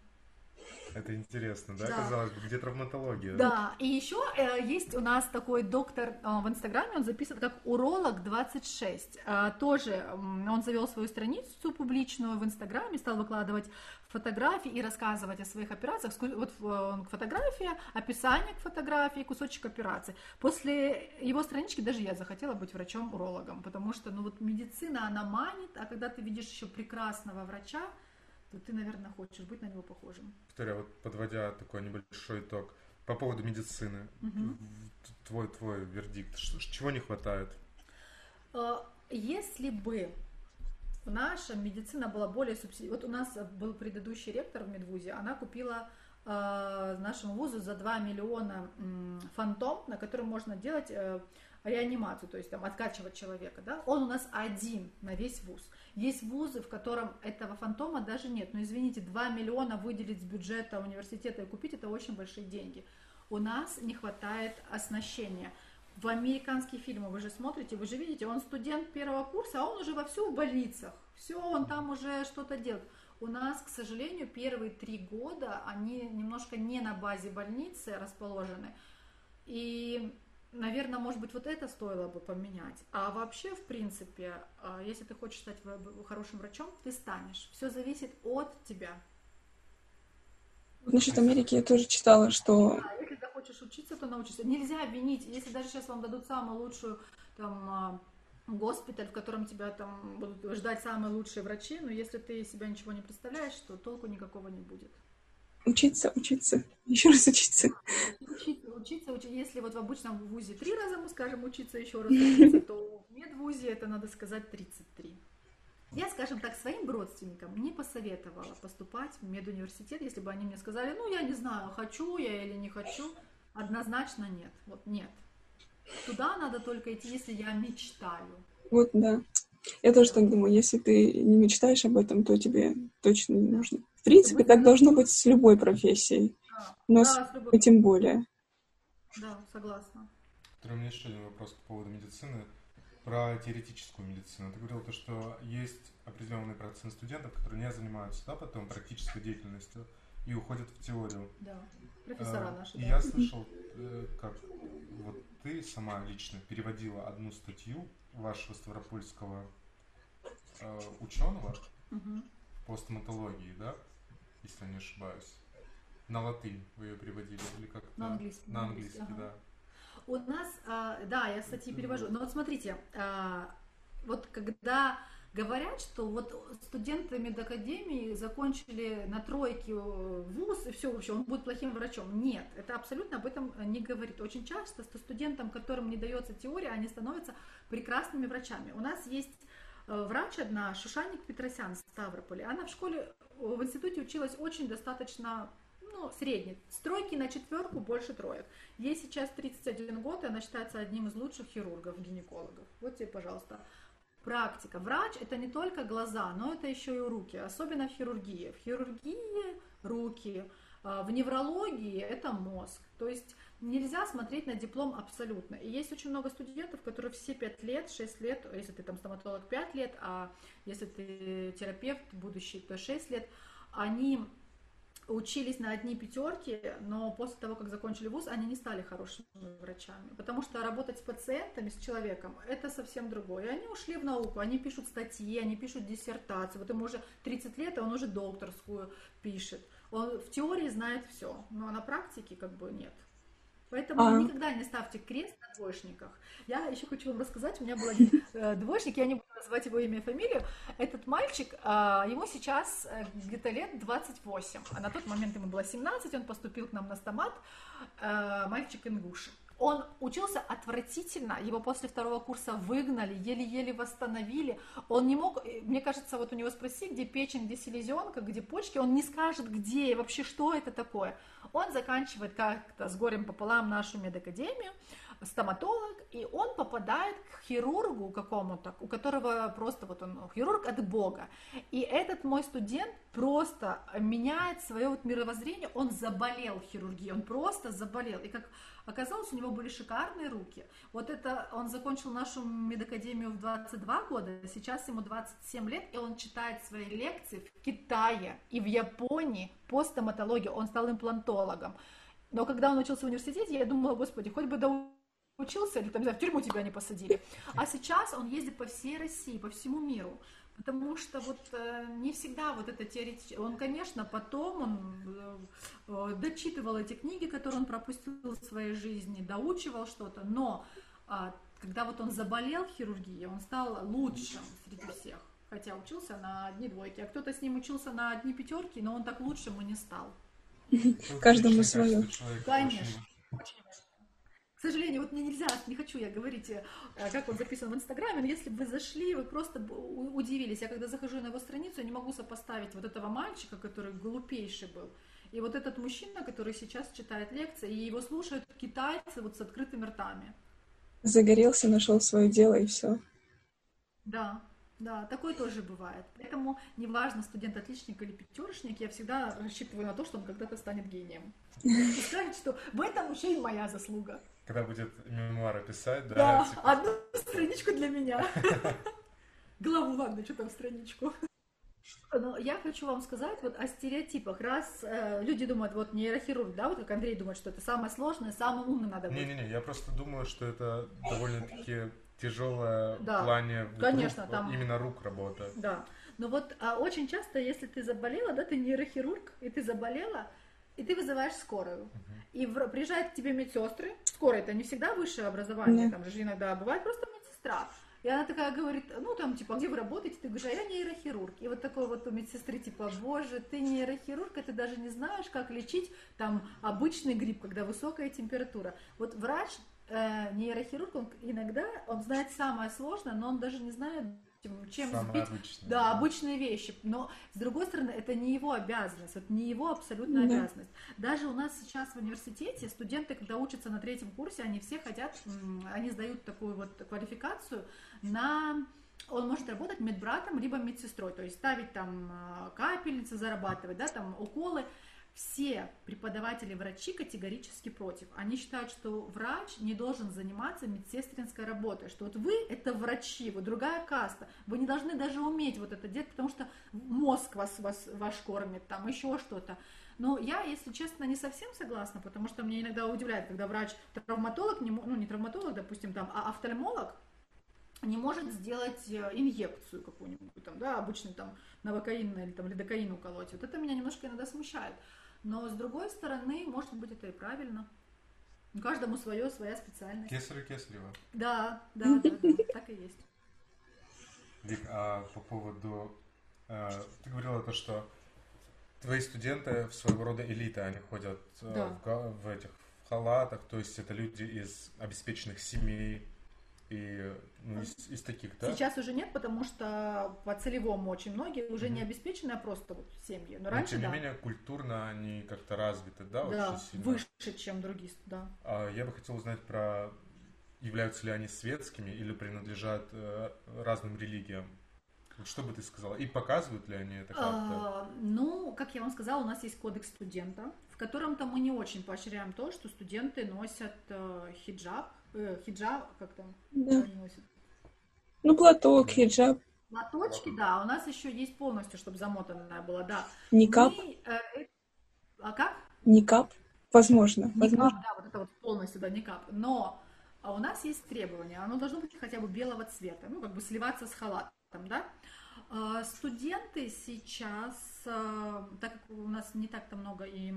Это интересно, да? да. Казалось бы, где травматология? Да, и еще э, есть у нас такой доктор э, в Инстаграме, он записан как уролог 26. Э, тоже он завел свою страницу публичную в Инстаграме, стал выкладывать фотографии и рассказывать о своих операциях. Вот э, фотография, описание к фотографии, кусочек операции. После его странички даже я захотела быть врачом-урологом, потому что, ну вот медицина, она манит, а когда ты видишь еще прекрасного врача, то ты, наверное, хочешь быть на него похожим. Виктория, вот подводя такой небольшой итог, по поводу медицины, угу. твой, твой вердикт, чего не хватает? Э, если бы наша медицина была более субсидирована. Вот у нас был предыдущий ректор в Медвузе, она купила э, нашему вузу за 2 миллиона фантом, на котором можно делать э, реанимацию, то есть там откачивать человека, да, он у нас один на весь вуз. Есть вузы, в котором этого фантома даже нет. Но извините, 2 миллиона выделить с бюджета университета и купить это очень большие деньги. У нас не хватает оснащения в американские фильмы вы же смотрите, вы же видите, он студент первого курса, а он уже вовсю в больницах. Все, он там уже что-то делает. У нас, к сожалению, первые три года они немножко не на базе больницы расположены. И, наверное, может быть, вот это стоило бы поменять. А вообще, в принципе, а, если ты хочешь стать хорошим врачом, ты станешь. Все зависит от тебя. Насчет Америки я тоже читала, что да, хочешь учиться, то научишься. Нельзя винить, если даже сейчас вам дадут самую лучшую там а, госпиталь, в котором тебя там будут ждать самые лучшие врачи, но если ты себя ничего не представляешь, то толку никакого не будет. Учиться, учиться, еще раз учиться. Учиться, учиться, учиться. Если вот в обычном вузе три раза мы скажем учиться, еще раз учиться, то в медвузе это надо сказать 33. Я, скажем так, своим родственникам не посоветовала поступать в медуниверситет, если бы они мне сказали, ну, я не знаю, хочу я или не хочу. Однозначно нет. Вот нет. Туда надо только идти, если я мечтаю. Вот, да. Я тоже так думаю, если ты не мечтаешь об этом, то тебе точно не нужно. В принципе, так должно быть с любой профессией. Да. Но да, с любой... тем более. Да, согласна. У меня еще один вопрос по поводу медицины. Про теоретическую медицину. Ты говорил то, что есть определенный процент студентов, которые не занимаются да, потом практической деятельностью и уходят в теорию. Да профессора э, наши. Да. Я слышал, э, как вот ты сама лично переводила одну статью вашего ставропольского э, ученого угу. по стоматологии, да, если я не ошибаюсь. На латынь вы ее переводили или как-то? На английский. На английский, ага. да. У нас, да, я статьи перевожу. Но вот смотрите, вот когда Говорят, что вот студенты медакадемии закончили на тройке вуз, и все, вообще, он будет плохим врачом. Нет, это абсолютно об этом не говорит. Очень часто студентам, которым не дается теория, они становятся прекрасными врачами. У нас есть э, врач одна, Шушаник Петросян Ставрополе. Она в школе, в институте училась очень достаточно ну, средний. С тройки на четверку больше троек. Ей сейчас 31 год, и она считается одним из лучших хирургов, гинекологов. Вот тебе, пожалуйста, практика. Врач это не только глаза, но это еще и руки, особенно в хирургии. В хирургии руки, а, в неврологии это мозг. То есть нельзя смотреть на диплом абсолютно. И есть очень много студентов, которые все 5 лет, 6 лет, если ты там стоматолог 5 лет, а если ты терапевт будущий, то 6 лет, они учились на одни пятерки, но после того, как закончили вуз, они не стали хорошими врачами, потому что работать с пациентами, с человеком, это совсем другое. И они ушли в науку, они пишут статьи, они пишут диссертацию. Вот ему уже 30 лет, и он уже докторскую пишет. Он в теории знает все, но на практике как бы нет. Поэтому а... никогда не ставьте крест на двоечниках. Я еще хочу вам рассказать, у меня был один э, двоечник, я не буду называть его имя и фамилию. Этот мальчик, а, ему сейчас э, где-то лет 28, а на тот момент ему было 17, он поступил к нам на стомат, э, мальчик ингуш. Он учился отвратительно, его после второго курса выгнали, еле-еле восстановили. Он не мог, мне кажется, вот у него спроси, где печень, где селезенка, где почки, он не скажет, где и вообще что это такое. Он заканчивает как-то с горем пополам нашу медакадемию, стоматолог, и он попадает к хирургу какому-то, у которого просто вот он хирург от Бога. И этот мой студент просто меняет свое вот мировоззрение, он заболел хирургией, он просто заболел. И как оказалось, у него были шикарные руки. Вот это, он закончил нашу медакадемию в 22 года, сейчас ему 27 лет, и он читает свои лекции в Китае и в Японии по стоматологии, он стал имплантологом. Но когда он учился в университете, я думала, господи, хоть бы до учился, или там, не знаю, в тюрьму тебя не посадили. А сейчас он ездит по всей России, по всему миру. Потому что вот э, не всегда вот это теоретически... Он, конечно, потом он э, э, дочитывал эти книги, которые он пропустил в своей жизни, доучивал что-то, но э, когда вот он заболел хирургией, он стал лучшим среди всех. Хотя учился на одни двойки, а кто-то с ним учился на одни пятерки, но он так лучшим и не стал. Каждому свое. Конечно. К сожалению, вот мне нельзя, не хочу я говорить, э, как он записан в Инстаграме, но если бы вы зашли, вы просто удивились. Я когда захожу на его страницу, я не могу сопоставить вот этого мальчика, который глупейший был, и вот этот мужчина, который сейчас читает лекции, и его слушают китайцы вот с открытыми ртами. Загорелся, нашел свое дело и все. Да, да, такое тоже бывает. Поэтому неважно, студент отличник или пятерочник, я всегда рассчитываю на то, что он когда-то станет гением. *laughs* И скажет, что в этом еще и моя заслуга. Когда будет мемуары писать, да? Да, типа... одну страничку для меня. *laughs* Главу, ладно, что там страничку. Но я хочу вам сказать вот о стереотипах. Раз э, люди думают, вот нейрохирург, да, вот как Андрей думает, что это самое сложное, самое умное надо быть. Не-не-не, я просто думаю, что это довольно-таки тяжелое да, в плане конечно, рук, там, именно рук работа. Да, но вот а очень часто, если ты заболела, да, ты нейрохирург, и ты заболела, и ты вызываешь скорую. Uh-huh. И в, приезжают к тебе медсестры. Скорая это не всегда высшее образование, yeah. там же иногда бывает просто медсестра. И она такая говорит, ну там, типа, где вы работаете? Ты говоришь, а я нейрохирург. И вот такой вот у медсестры, типа, боже, ты нейрохирург, а ты даже не знаешь, как лечить там обычный грипп, когда высокая температура. Вот врач, э, нейрохирург, он иногда, он знает самое сложное, но он даже не знает чем Самое сбить. Обычное. Да, обычные вещи. Но с другой стороны, это не его обязанность, это не его абсолютная да. обязанность. Даже у нас сейчас в университете студенты, когда учатся на третьем курсе, они все хотят, они сдают такую вот квалификацию на он может работать медбратом либо медсестрой, то есть ставить там а, капельницы, зарабатывать, да, там уколы все преподаватели врачи категорически против. Они считают, что врач не должен заниматься медсестринской работой, что вот вы это врачи, вы другая каста, вы не должны даже уметь вот это делать, потому что мозг вас, вас ваш кормит, там еще что-то. Но я, если честно, не совсем согласна, потому что мне иногда удивляет, когда врач-травматолог, ну не травматолог, допустим, там, а офтальмолог, не может сделать э, инъекцию какую-нибудь, там, да, обычный там новокаин или там лидокаин уколоть. Вот это меня немножко иногда смущает. Но с другой стороны, может быть, это и правильно. Каждому свое, своя специальность. Кесарево кесарево. Да, да, да, да, *laughs* так и есть. Вик, а по поводу... Э, ты говорила то, что твои студенты своего рода элита, они ходят э, да. в, в этих в халатах, то есть это люди из обеспеченных семей, и ну, из, из таких, да? Сейчас уже нет, потому что по целевому очень многие уже mm-hmm. не обеспечены, а просто вот семьи. Но, Но раньше, тем не да. менее, культурно они как-то развиты, да, да очень сильно? выше, чем другие, да. А я бы хотел узнать про являются ли они светскими или принадлежат э, разным религиям. Что бы ты сказала? И показывают ли они это как-то? А, ну, как я вам сказала, у нас есть кодекс студента, в котором-то мы не очень поощряем то, что студенты носят э, хиджаб, э, хиджаб, как там да. они носят? Ну, платок, хиджаб. Платочки, да. У нас еще есть полностью, чтобы замотанная была, да. Никап. Мы, э, э, а как? Никап. Возможно. Никап, возможно. да, вот это вот полностью, да, никап. Но а у нас есть требования. Оно должно быть хотя бы белого цвета, ну, как бы сливаться с халатом, да. А, студенты сейчас, а, так как у нас не так-то много и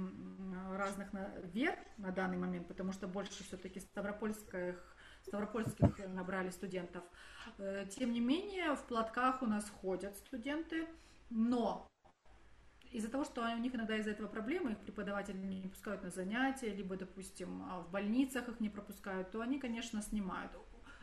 разных вер на данный момент, потому что больше все-таки ставропольских, ставропольских набрали студентов, э, тем не менее в платках у нас ходят студенты, но из-за того, что у них иногда из-за этого проблемы, их преподаватели не пускают на занятия, либо, допустим, в больницах их не пропускают, то они, конечно, снимают.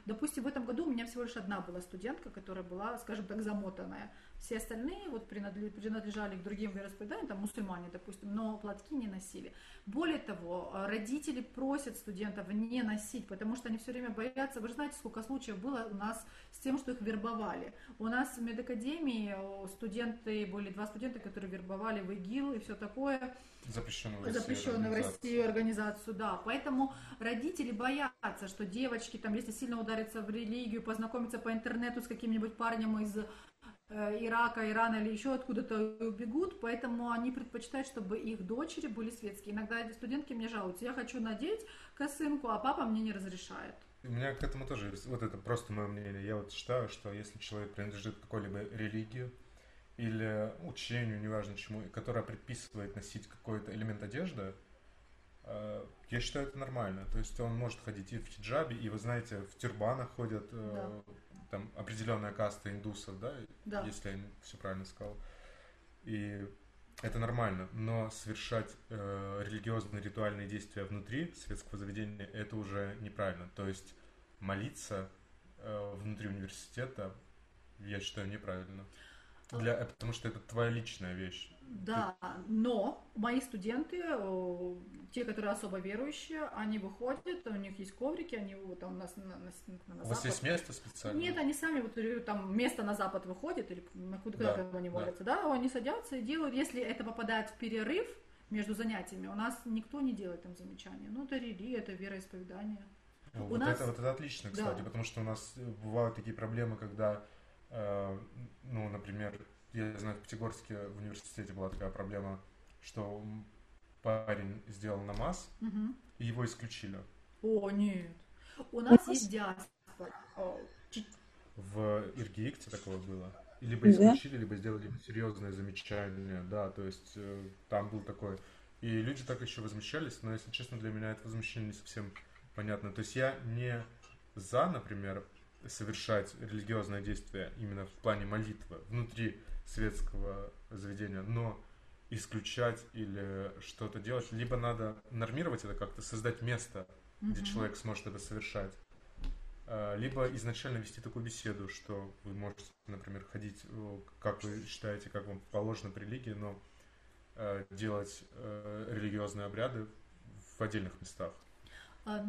Допустим, в этом году у меня всего лишь одна была студентка, которая была, скажем так, замотанная. Все остальные вот принадлежали к другим вероисповеданиям, там мусульмане, допустим, но платки не носили. Более того, родители просят студентов не носить, потому что они все время боятся. Вы же знаете, сколько случаев было у нас тем, что их вербовали. У нас в медакадемии студенты, были два студента, которые вербовали в ИГИЛ и все такое. Запрещенную в России, запрещенную в России организацию, да. Поэтому родители боятся, что девочки, там, если сильно ударятся в религию, познакомиться по интернету с каким-нибудь парнем из Э, Ирака, Ирана или еще откуда-то убегут, поэтому они предпочитают, чтобы их дочери были светские. Иногда студентки мне жалуются, я хочу надеть косынку, а папа мне не разрешает. У меня к этому тоже есть, вот это просто мое мнение. Я вот считаю, что если человек принадлежит какой-либо религии или учению, неважно чему, которая предписывает носить какой-то элемент одежды, э, я считаю это нормально. То есть он может ходить и в хиджабе, и вы знаете, в тюрбанах ходят э, да там определенная каста индусов, да, да. если я все правильно сказал. И это нормально, но совершать э, религиозные ритуальные действия внутри светского заведения это уже неправильно. То есть молиться э, внутри университета я считаю неправильно. Для, потому что это твоя личная вещь. Да, но мои студенты, те, которые особо верующие, они выходят, у них есть коврики, они вот там у нас на, на, на запад. У вас есть место специально? Нет, они сами вот э, там место на запад выходят или на куда да, они молятся, да. да, они садятся и делают, если это попадает в перерыв между занятиями, у нас никто не делает там замечания. Ну, это религия, это вероисповедание. Ну, вот, нас... это, вот это отлично, кстати, да. потому что у нас бывают такие проблемы, когда, э, ну, например, я знаю, в Пятигорске в университете была такая проблема, что парень сделал намаз, угу. и его исключили. О, нет. У нас есть диаспора. В Иргиикте такое было. Либо исключили, либо сделали серьезное замечание, да, то есть э, там был такой. И люди так еще возмущались, но, если честно, для меня это возмущение не совсем понятно. То есть я не за, например, совершать религиозное действие именно в плане молитвы внутри светского заведения, но исключать или что-то делать, либо надо нормировать это как-то, создать место, mm-hmm. где человек сможет это совершать, а, либо изначально вести такую беседу, что вы можете, например, ходить, как вы считаете, как вам положено при религии, но а, делать э, религиозные обряды в отдельных местах.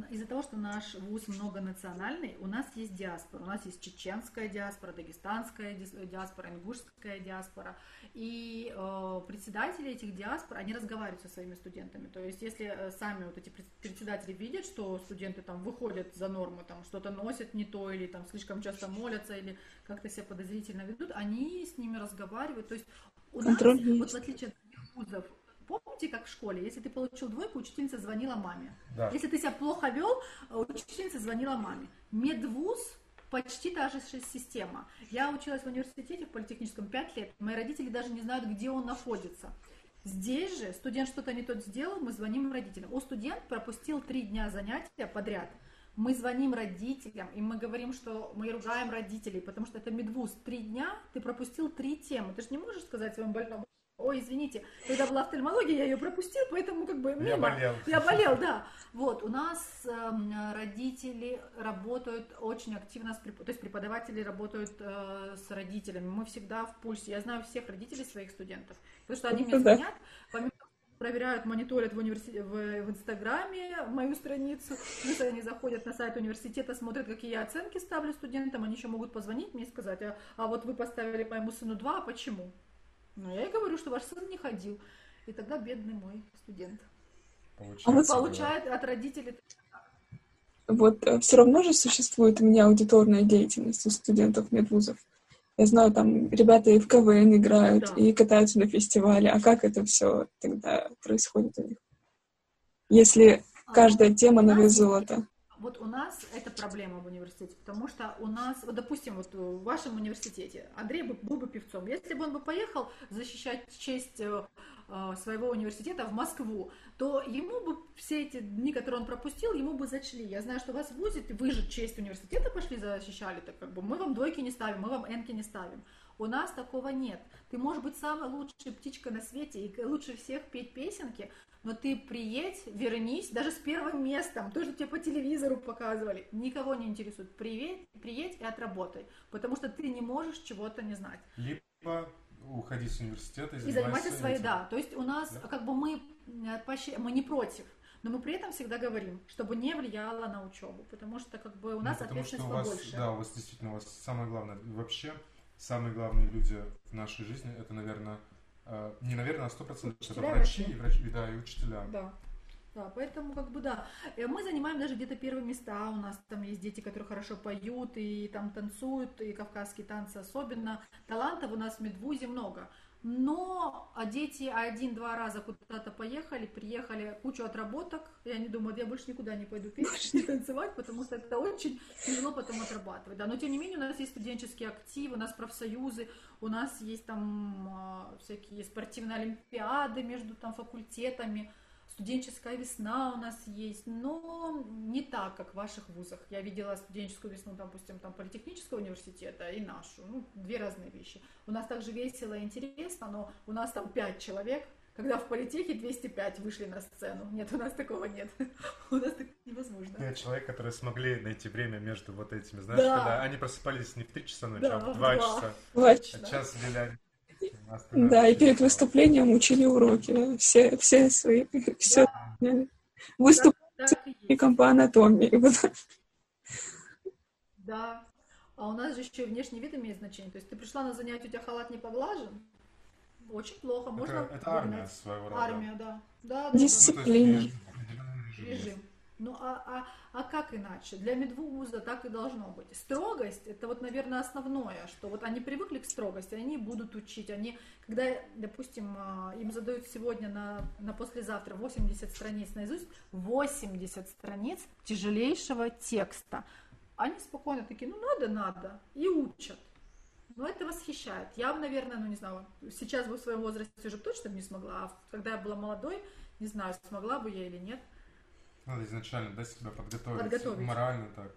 Из-за того, что наш вуз многонациональный, у нас есть диаспора. У нас есть чеченская диаспора, дагестанская диаспора, ингушская диаспора. И э, председатели этих диаспор, они разговаривают со своими студентами. То есть, если э, сами вот эти председатели видят, что студенты там выходят за норму, там что-то носят не то, или там слишком часто молятся, или как-то себя подозрительно ведут, они с ними разговаривают. То есть у нас, вот в отличие от других вузов, Помните, как в школе, если ты получил двойку, учительница звонила маме. Да. Если ты себя плохо вел, учительница звонила маме. Медвуз почти та же система. Я училась в университете, в политехническом 5 лет. Мои родители даже не знают, где он находится. Здесь же студент что-то не тот сделал, мы звоним родителям. У студент пропустил три дня занятия подряд. Мы звоним родителям, и мы говорим, что мы ругаем родителей, потому что это медвуз. Три дня ты пропустил три темы. Ты же не можешь сказать своему больному, Ой, извините, когда была офтальмология, я ее пропустил, поэтому как бы мимо. Я болел. Я болел, да. Вот, у нас э, родители работают очень активно, с, то есть преподаватели работают э, с родителями. Мы всегда в пульсе. Я знаю всех родителей своих студентов, потому что они мне звонят, помимо проверяют, мониторят в, университете, в, в Инстаграме мою страницу, плюс они заходят на сайт университета, смотрят, какие я оценки ставлю студентам, они еще могут позвонить мне и сказать, а, а вот вы поставили моему сыну 2, а почему? Ну, я и говорю, что ваш сын не ходил. И тогда бедный мой студент Получается, получает да. от родителей. Вот э, все равно же существует у меня аудиторная деятельность у студентов медвузов. Я знаю, там ребята и в КВН играют, да. и катаются на фестивале. А как это все тогда происходит у них? Если а, каждая тема на вес золота. Вот у нас это проблема в университете, потому что у нас, вот допустим, вот в вашем университете Андрей бы, был бы певцом. Если бы он бы поехал защищать честь э, э, своего университета в Москву, то ему бы все эти дни, которые он пропустил, ему бы зачли. Я знаю, что вас возят, вы же честь университета пошли защищали, так как бы мы вам двойки не ставим, мы вам энки не ставим. У нас такого нет. Ты можешь быть самой лучшей птичкой на свете и лучше всех петь песенки, но ты приедь, вернись, даже с первым местом, то, что тебе по телевизору показывали, никого не интересует. Приедь, приедь и отработай, потому что ты не можешь чего-то не знать. Либо уходить с университета и, и заниматься своей, да. То есть у нас, да. как бы мы, мы не против, но мы при этом всегда говорим, чтобы не влияло на учебу, потому что как бы у нас ну, ответственность у вас, побольше. Да, у вас действительно, у вас самое главное, вообще самые главные люди в нашей жизни, это, наверное, э, не, наверное, сто процентов, это врачи, и врачи, да, и учителя. Да. Да, поэтому как бы да. Э, мы занимаем даже где-то первые места. У нас там есть дети, которые хорошо поют и там танцуют, и кавказские танцы особенно. Талантов у нас в Медвузе много но а дети один-два раза куда-то поехали, приехали, кучу отработок, и они думают, я больше никуда не пойду петь, не *laughs* танцевать, потому что это очень тяжело потом отрабатывать. Да. Но тем не менее у нас есть студенческие активы, у нас профсоюзы, у нас есть там э, всякие спортивные олимпиады между там факультетами, студенческая весна у нас есть, но не так, как в ваших вузах. Я видела студенческую весну, допустим, там политехнического университета и нашу. Ну, две разные вещи. У нас также весело и интересно, но у нас там пять человек, когда в политехе 205 вышли на сцену. Нет, у нас такого нет. *laughs* У нас так невозможно. Нет, человек, которые смогли найти время между вот этими, знаешь, да. когда они просыпались не в 3 часа ночи, да, а в 2 часа. А час уделяли да, и перед выступлением учили уроки. Все, все свои, все. Выступали по анатомии. *laughs* Да. А у нас же еще и внешний вид имеет значение. То есть ты пришла на занятие, у тебя халат не поглажен. Очень плохо. Можно это, это армия своего рода. Армия, да. да, да Дисциплина. Ну, режим. Ну а, а, а как иначе? Для медвуза так и должно быть. Строгость это вот, наверное, основное, что вот они привыкли к строгости, они будут учить. Они, когда, допустим, а, им задают сегодня на, на послезавтра 80 страниц наизусть, 80 страниц тяжелейшего текста, они спокойно такие, ну надо, надо, и учат. Но это восхищает. Я наверное, ну не знаю, сейчас бы в своем возрасте уже точно не смогла, а когда я была молодой, не знаю, смогла бы я или нет. Надо изначально, да, себя подготовить, подготовить. морально так.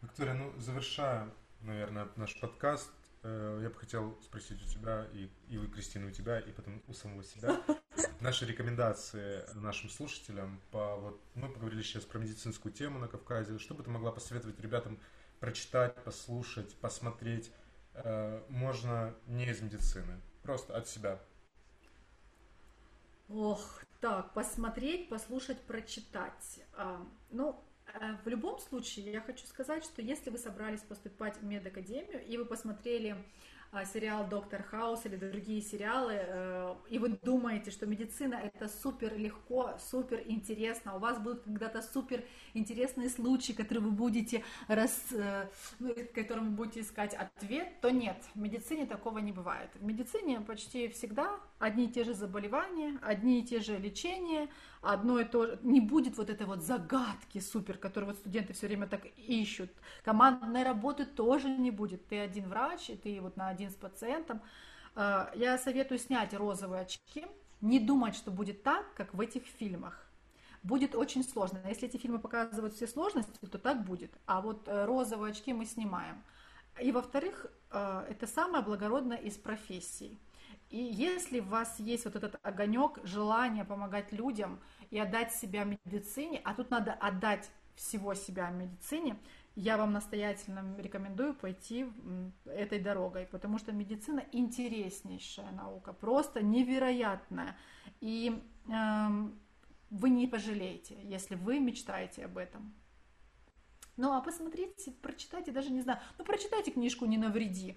Виктория, ну, завершая, наверное, наш подкаст, э, я бы хотел спросить у тебя, и, и у Кристины, у тебя, и потом у самого себя, *laughs* наши рекомендации нашим слушателям по вот, мы поговорили сейчас про медицинскую тему на Кавказе, что бы ты могла посоветовать ребятам прочитать, послушать, посмотреть, э, можно не из медицины, просто от себя. Ох, так, посмотреть, послушать, прочитать. А, ну, э, в любом случае, я хочу сказать, что если вы собрались поступать в медакадемию, и вы посмотрели а, сериал «Доктор Хаус» или другие сериалы, э, и вы думаете, что медицина это супер легко, супер интересно, у вас будут когда-то супер интересные случаи, которые вы будете рас, э, ну, которым вы будете искать ответ, то нет, в медицине такого не бывает. В медицине почти всегда одни и те же заболевания, одни и те же лечения, одно и то же. Не будет вот этой вот загадки супер, которую вот студенты все время так ищут. Командной работы тоже не будет. Ты один врач, и ты вот на один с пациентом. А, я советую снять розовые очки, не думать, что будет так, как в этих фильмах. Будет очень сложно. Если эти фильмы показывают все сложности, то так будет. А вот э, розовые очки мы снимаем. И во-вторых, э, это самое благородное из профессий. И если у вас есть вот этот огонек, желание помогать людям и отдать себя медицине, а тут надо отдать всего себя медицине, я вам настоятельно рекомендую пойти этой дорогой, потому что медицина интереснейшая наука, просто невероятная. И э, вы не пожалеете, если вы мечтаете об этом. Ну а посмотрите, прочитайте, даже не знаю, ну прочитайте книжку «Не навреди»,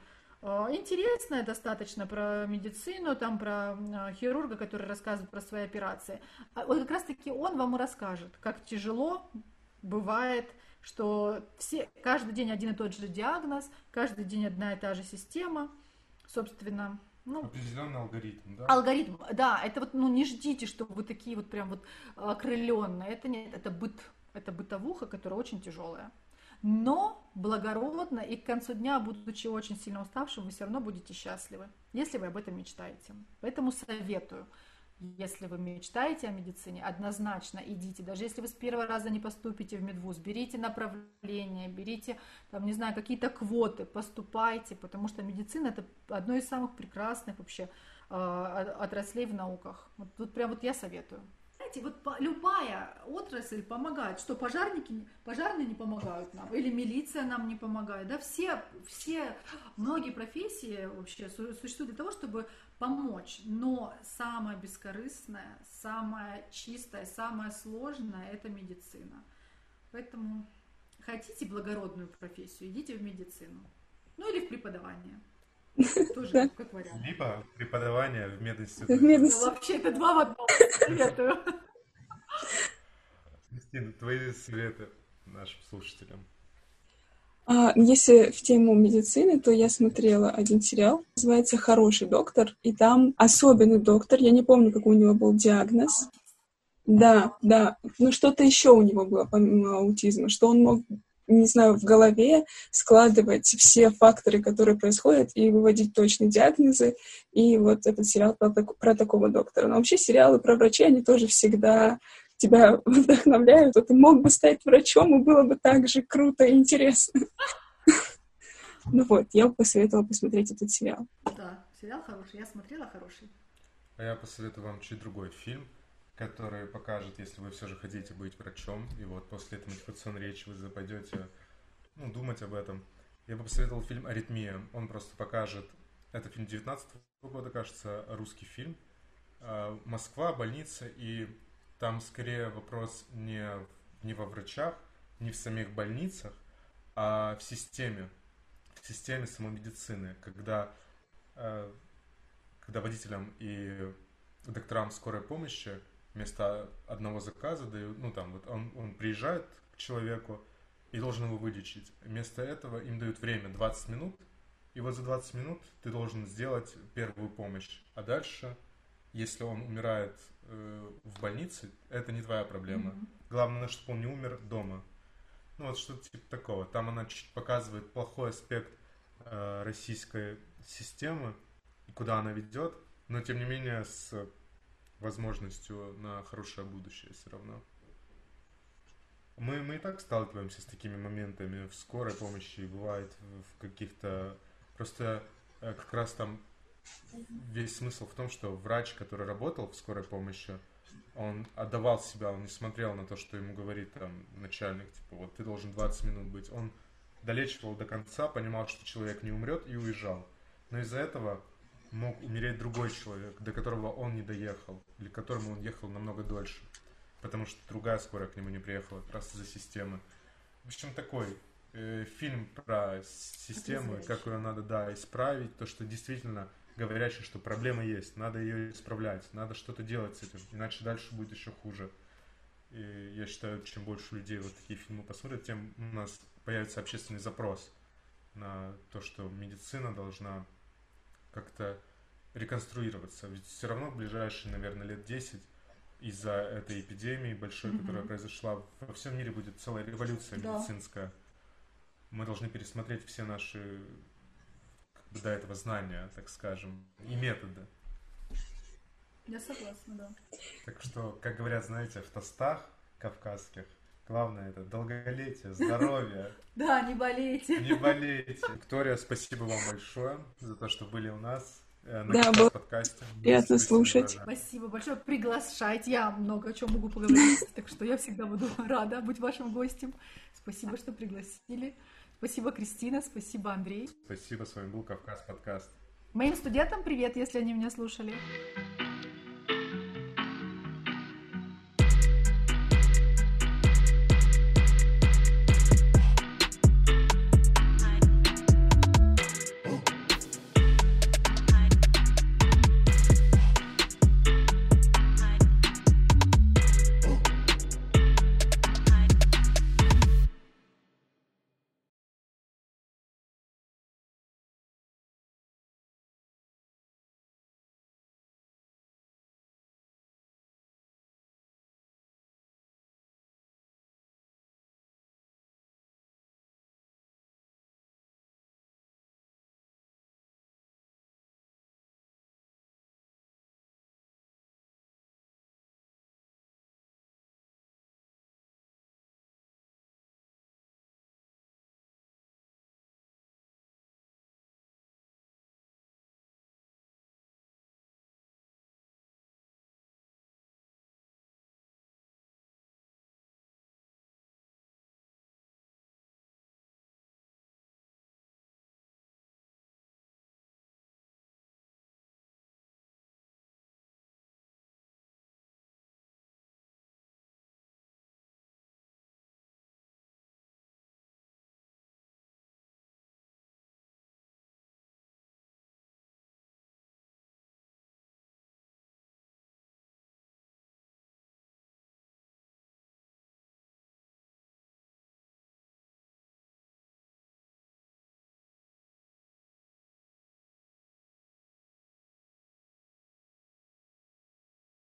интересная достаточно про медицину, там про а, хирурга, который рассказывает про свои операции. А вот как раз-таки он вам и расскажет, как тяжело бывает, что все, каждый день один и тот же диагноз, каждый день одна и та же система, собственно, ну, определенный алгоритм, да? Алгоритм, да, это вот, ну, не ждите, что вы такие вот прям вот окрыленные, это нет, это быт, это бытовуха, которая очень тяжелая но благородно и к концу дня, будучи очень сильно уставшим, вы все равно будете счастливы, если вы об этом мечтаете. Поэтому советую, если вы мечтаете о медицине, однозначно идите. Даже если вы с первого раза не поступите в медвуз, берите направление, берите, там, не знаю, какие-то квоты, поступайте, потому что медицина это одно из самых прекрасных вообще отраслей в науках. Вот тут прям вот я советую знаете, вот любая отрасль помогает, что пожарники, пожарные не помогают нам, или милиция нам не помогает, да, все, все, многие профессии вообще существуют для того, чтобы помочь, но самое бескорыстное, самое чистое, самое сложное – это медицина. Поэтому хотите благородную профессию, идите в медицину, ну или в преподавание. Тоже как вариант. Либо преподавание в мединституте. В мединституте. Ну, вообще, это два в одном. Советую. Кристина, твои советы нашим слушателям. А, если в тему медицины, то я смотрела один сериал, называется «Хороший доктор», и там особенный доктор, я не помню, какой у него был диагноз. Да, да, ну что-то еще у него было помимо аутизма, что он мог не знаю, в голове складывать все факторы, которые происходят, и выводить точные диагнозы. И вот этот сериал про, про такого доктора. Но вообще сериалы про врачей, они тоже всегда тебя *laughs* вдохновляют. Ты мог бы стать врачом, и было бы так же круто и интересно. *laughs* Ну вот, я бы посоветовала посмотреть этот сериал. Да, сериал хороший, я смотрела хороший. А я посоветую вам чуть другой фильм который покажет, если вы все же хотите быть врачом, и вот после этой мотивационной речи вы пойдете ну, думать об этом. Я бы посоветовал фильм «Аритмия». Он просто покажет... Это фильм 19 года, кажется, русский фильм. А, Москва, больница, и там скорее вопрос не, не во врачах, не в самих больницах, а в системе, в системе самой медицины, когда, а, когда водителям и докторам скорой помощи вместо одного заказа дают, ну там вот он, он приезжает к человеку и должен его вылечить. Вместо этого им дают время 20 минут, и вот за 20 минут ты должен сделать первую помощь. А дальше, если он умирает э, в больнице, это не твоя проблема. Mm-hmm. Главное, чтобы он не умер дома. Ну вот что-то типа такого. Там она чуть показывает плохой аспект э, российской системы и куда она ведет, но тем не менее с возможностью на хорошее будущее все равно. Мы, мы и так сталкиваемся с такими моментами в скорой помощи, бывает в каких-то... Просто э, как раз там весь смысл в том, что врач, который работал в скорой помощи, он отдавал себя, он не смотрел на то, что ему говорит там начальник, типа, вот ты должен 20 минут быть. Он долечивал до конца, понимал, что человек не умрет и уезжал. Но из-за этого мог умереть другой человек, до которого он не доехал, или к которому он ехал намного дольше, потому что другая скорая к нему не приехала, как раз из-за системы. В общем, такой э, фильм про систему, как ее надо, да, исправить, то, что действительно говорящий, что проблема есть, надо ее исправлять, надо что-то делать с этим, иначе дальше будет еще хуже. И я считаю, чем больше людей вот такие фильмы посмотрят, тем у нас появится общественный запрос на то, что медицина должна как-то реконструироваться. Ведь все равно в ближайшие, наверное, лет 10 из-за этой эпидемии большой, mm-hmm. которая произошла, во всем мире будет целая революция да. медицинская. Мы должны пересмотреть все наши как бы, до этого знания, так скажем, и методы. Я согласна, да. Так что, как говорят, знаете, в тостах кавказских Главное это долголетие, здоровье. *laughs* Да, не болейте. Не болейте. Виктория, спасибо вам большое за то, что были у нас. Э, на да, было подкасте. приятно слушать. Спасибо большое. Приглашайте. Я много о чем могу поговорить, *laughs* так что я всегда буду *laughs* рада быть вашим гостем. Спасибо, что пригласили. Спасибо, Кристина. Спасибо, Андрей. Спасибо. С вами был Кавказ подкаст. Моим студентам привет, если они меня слушали.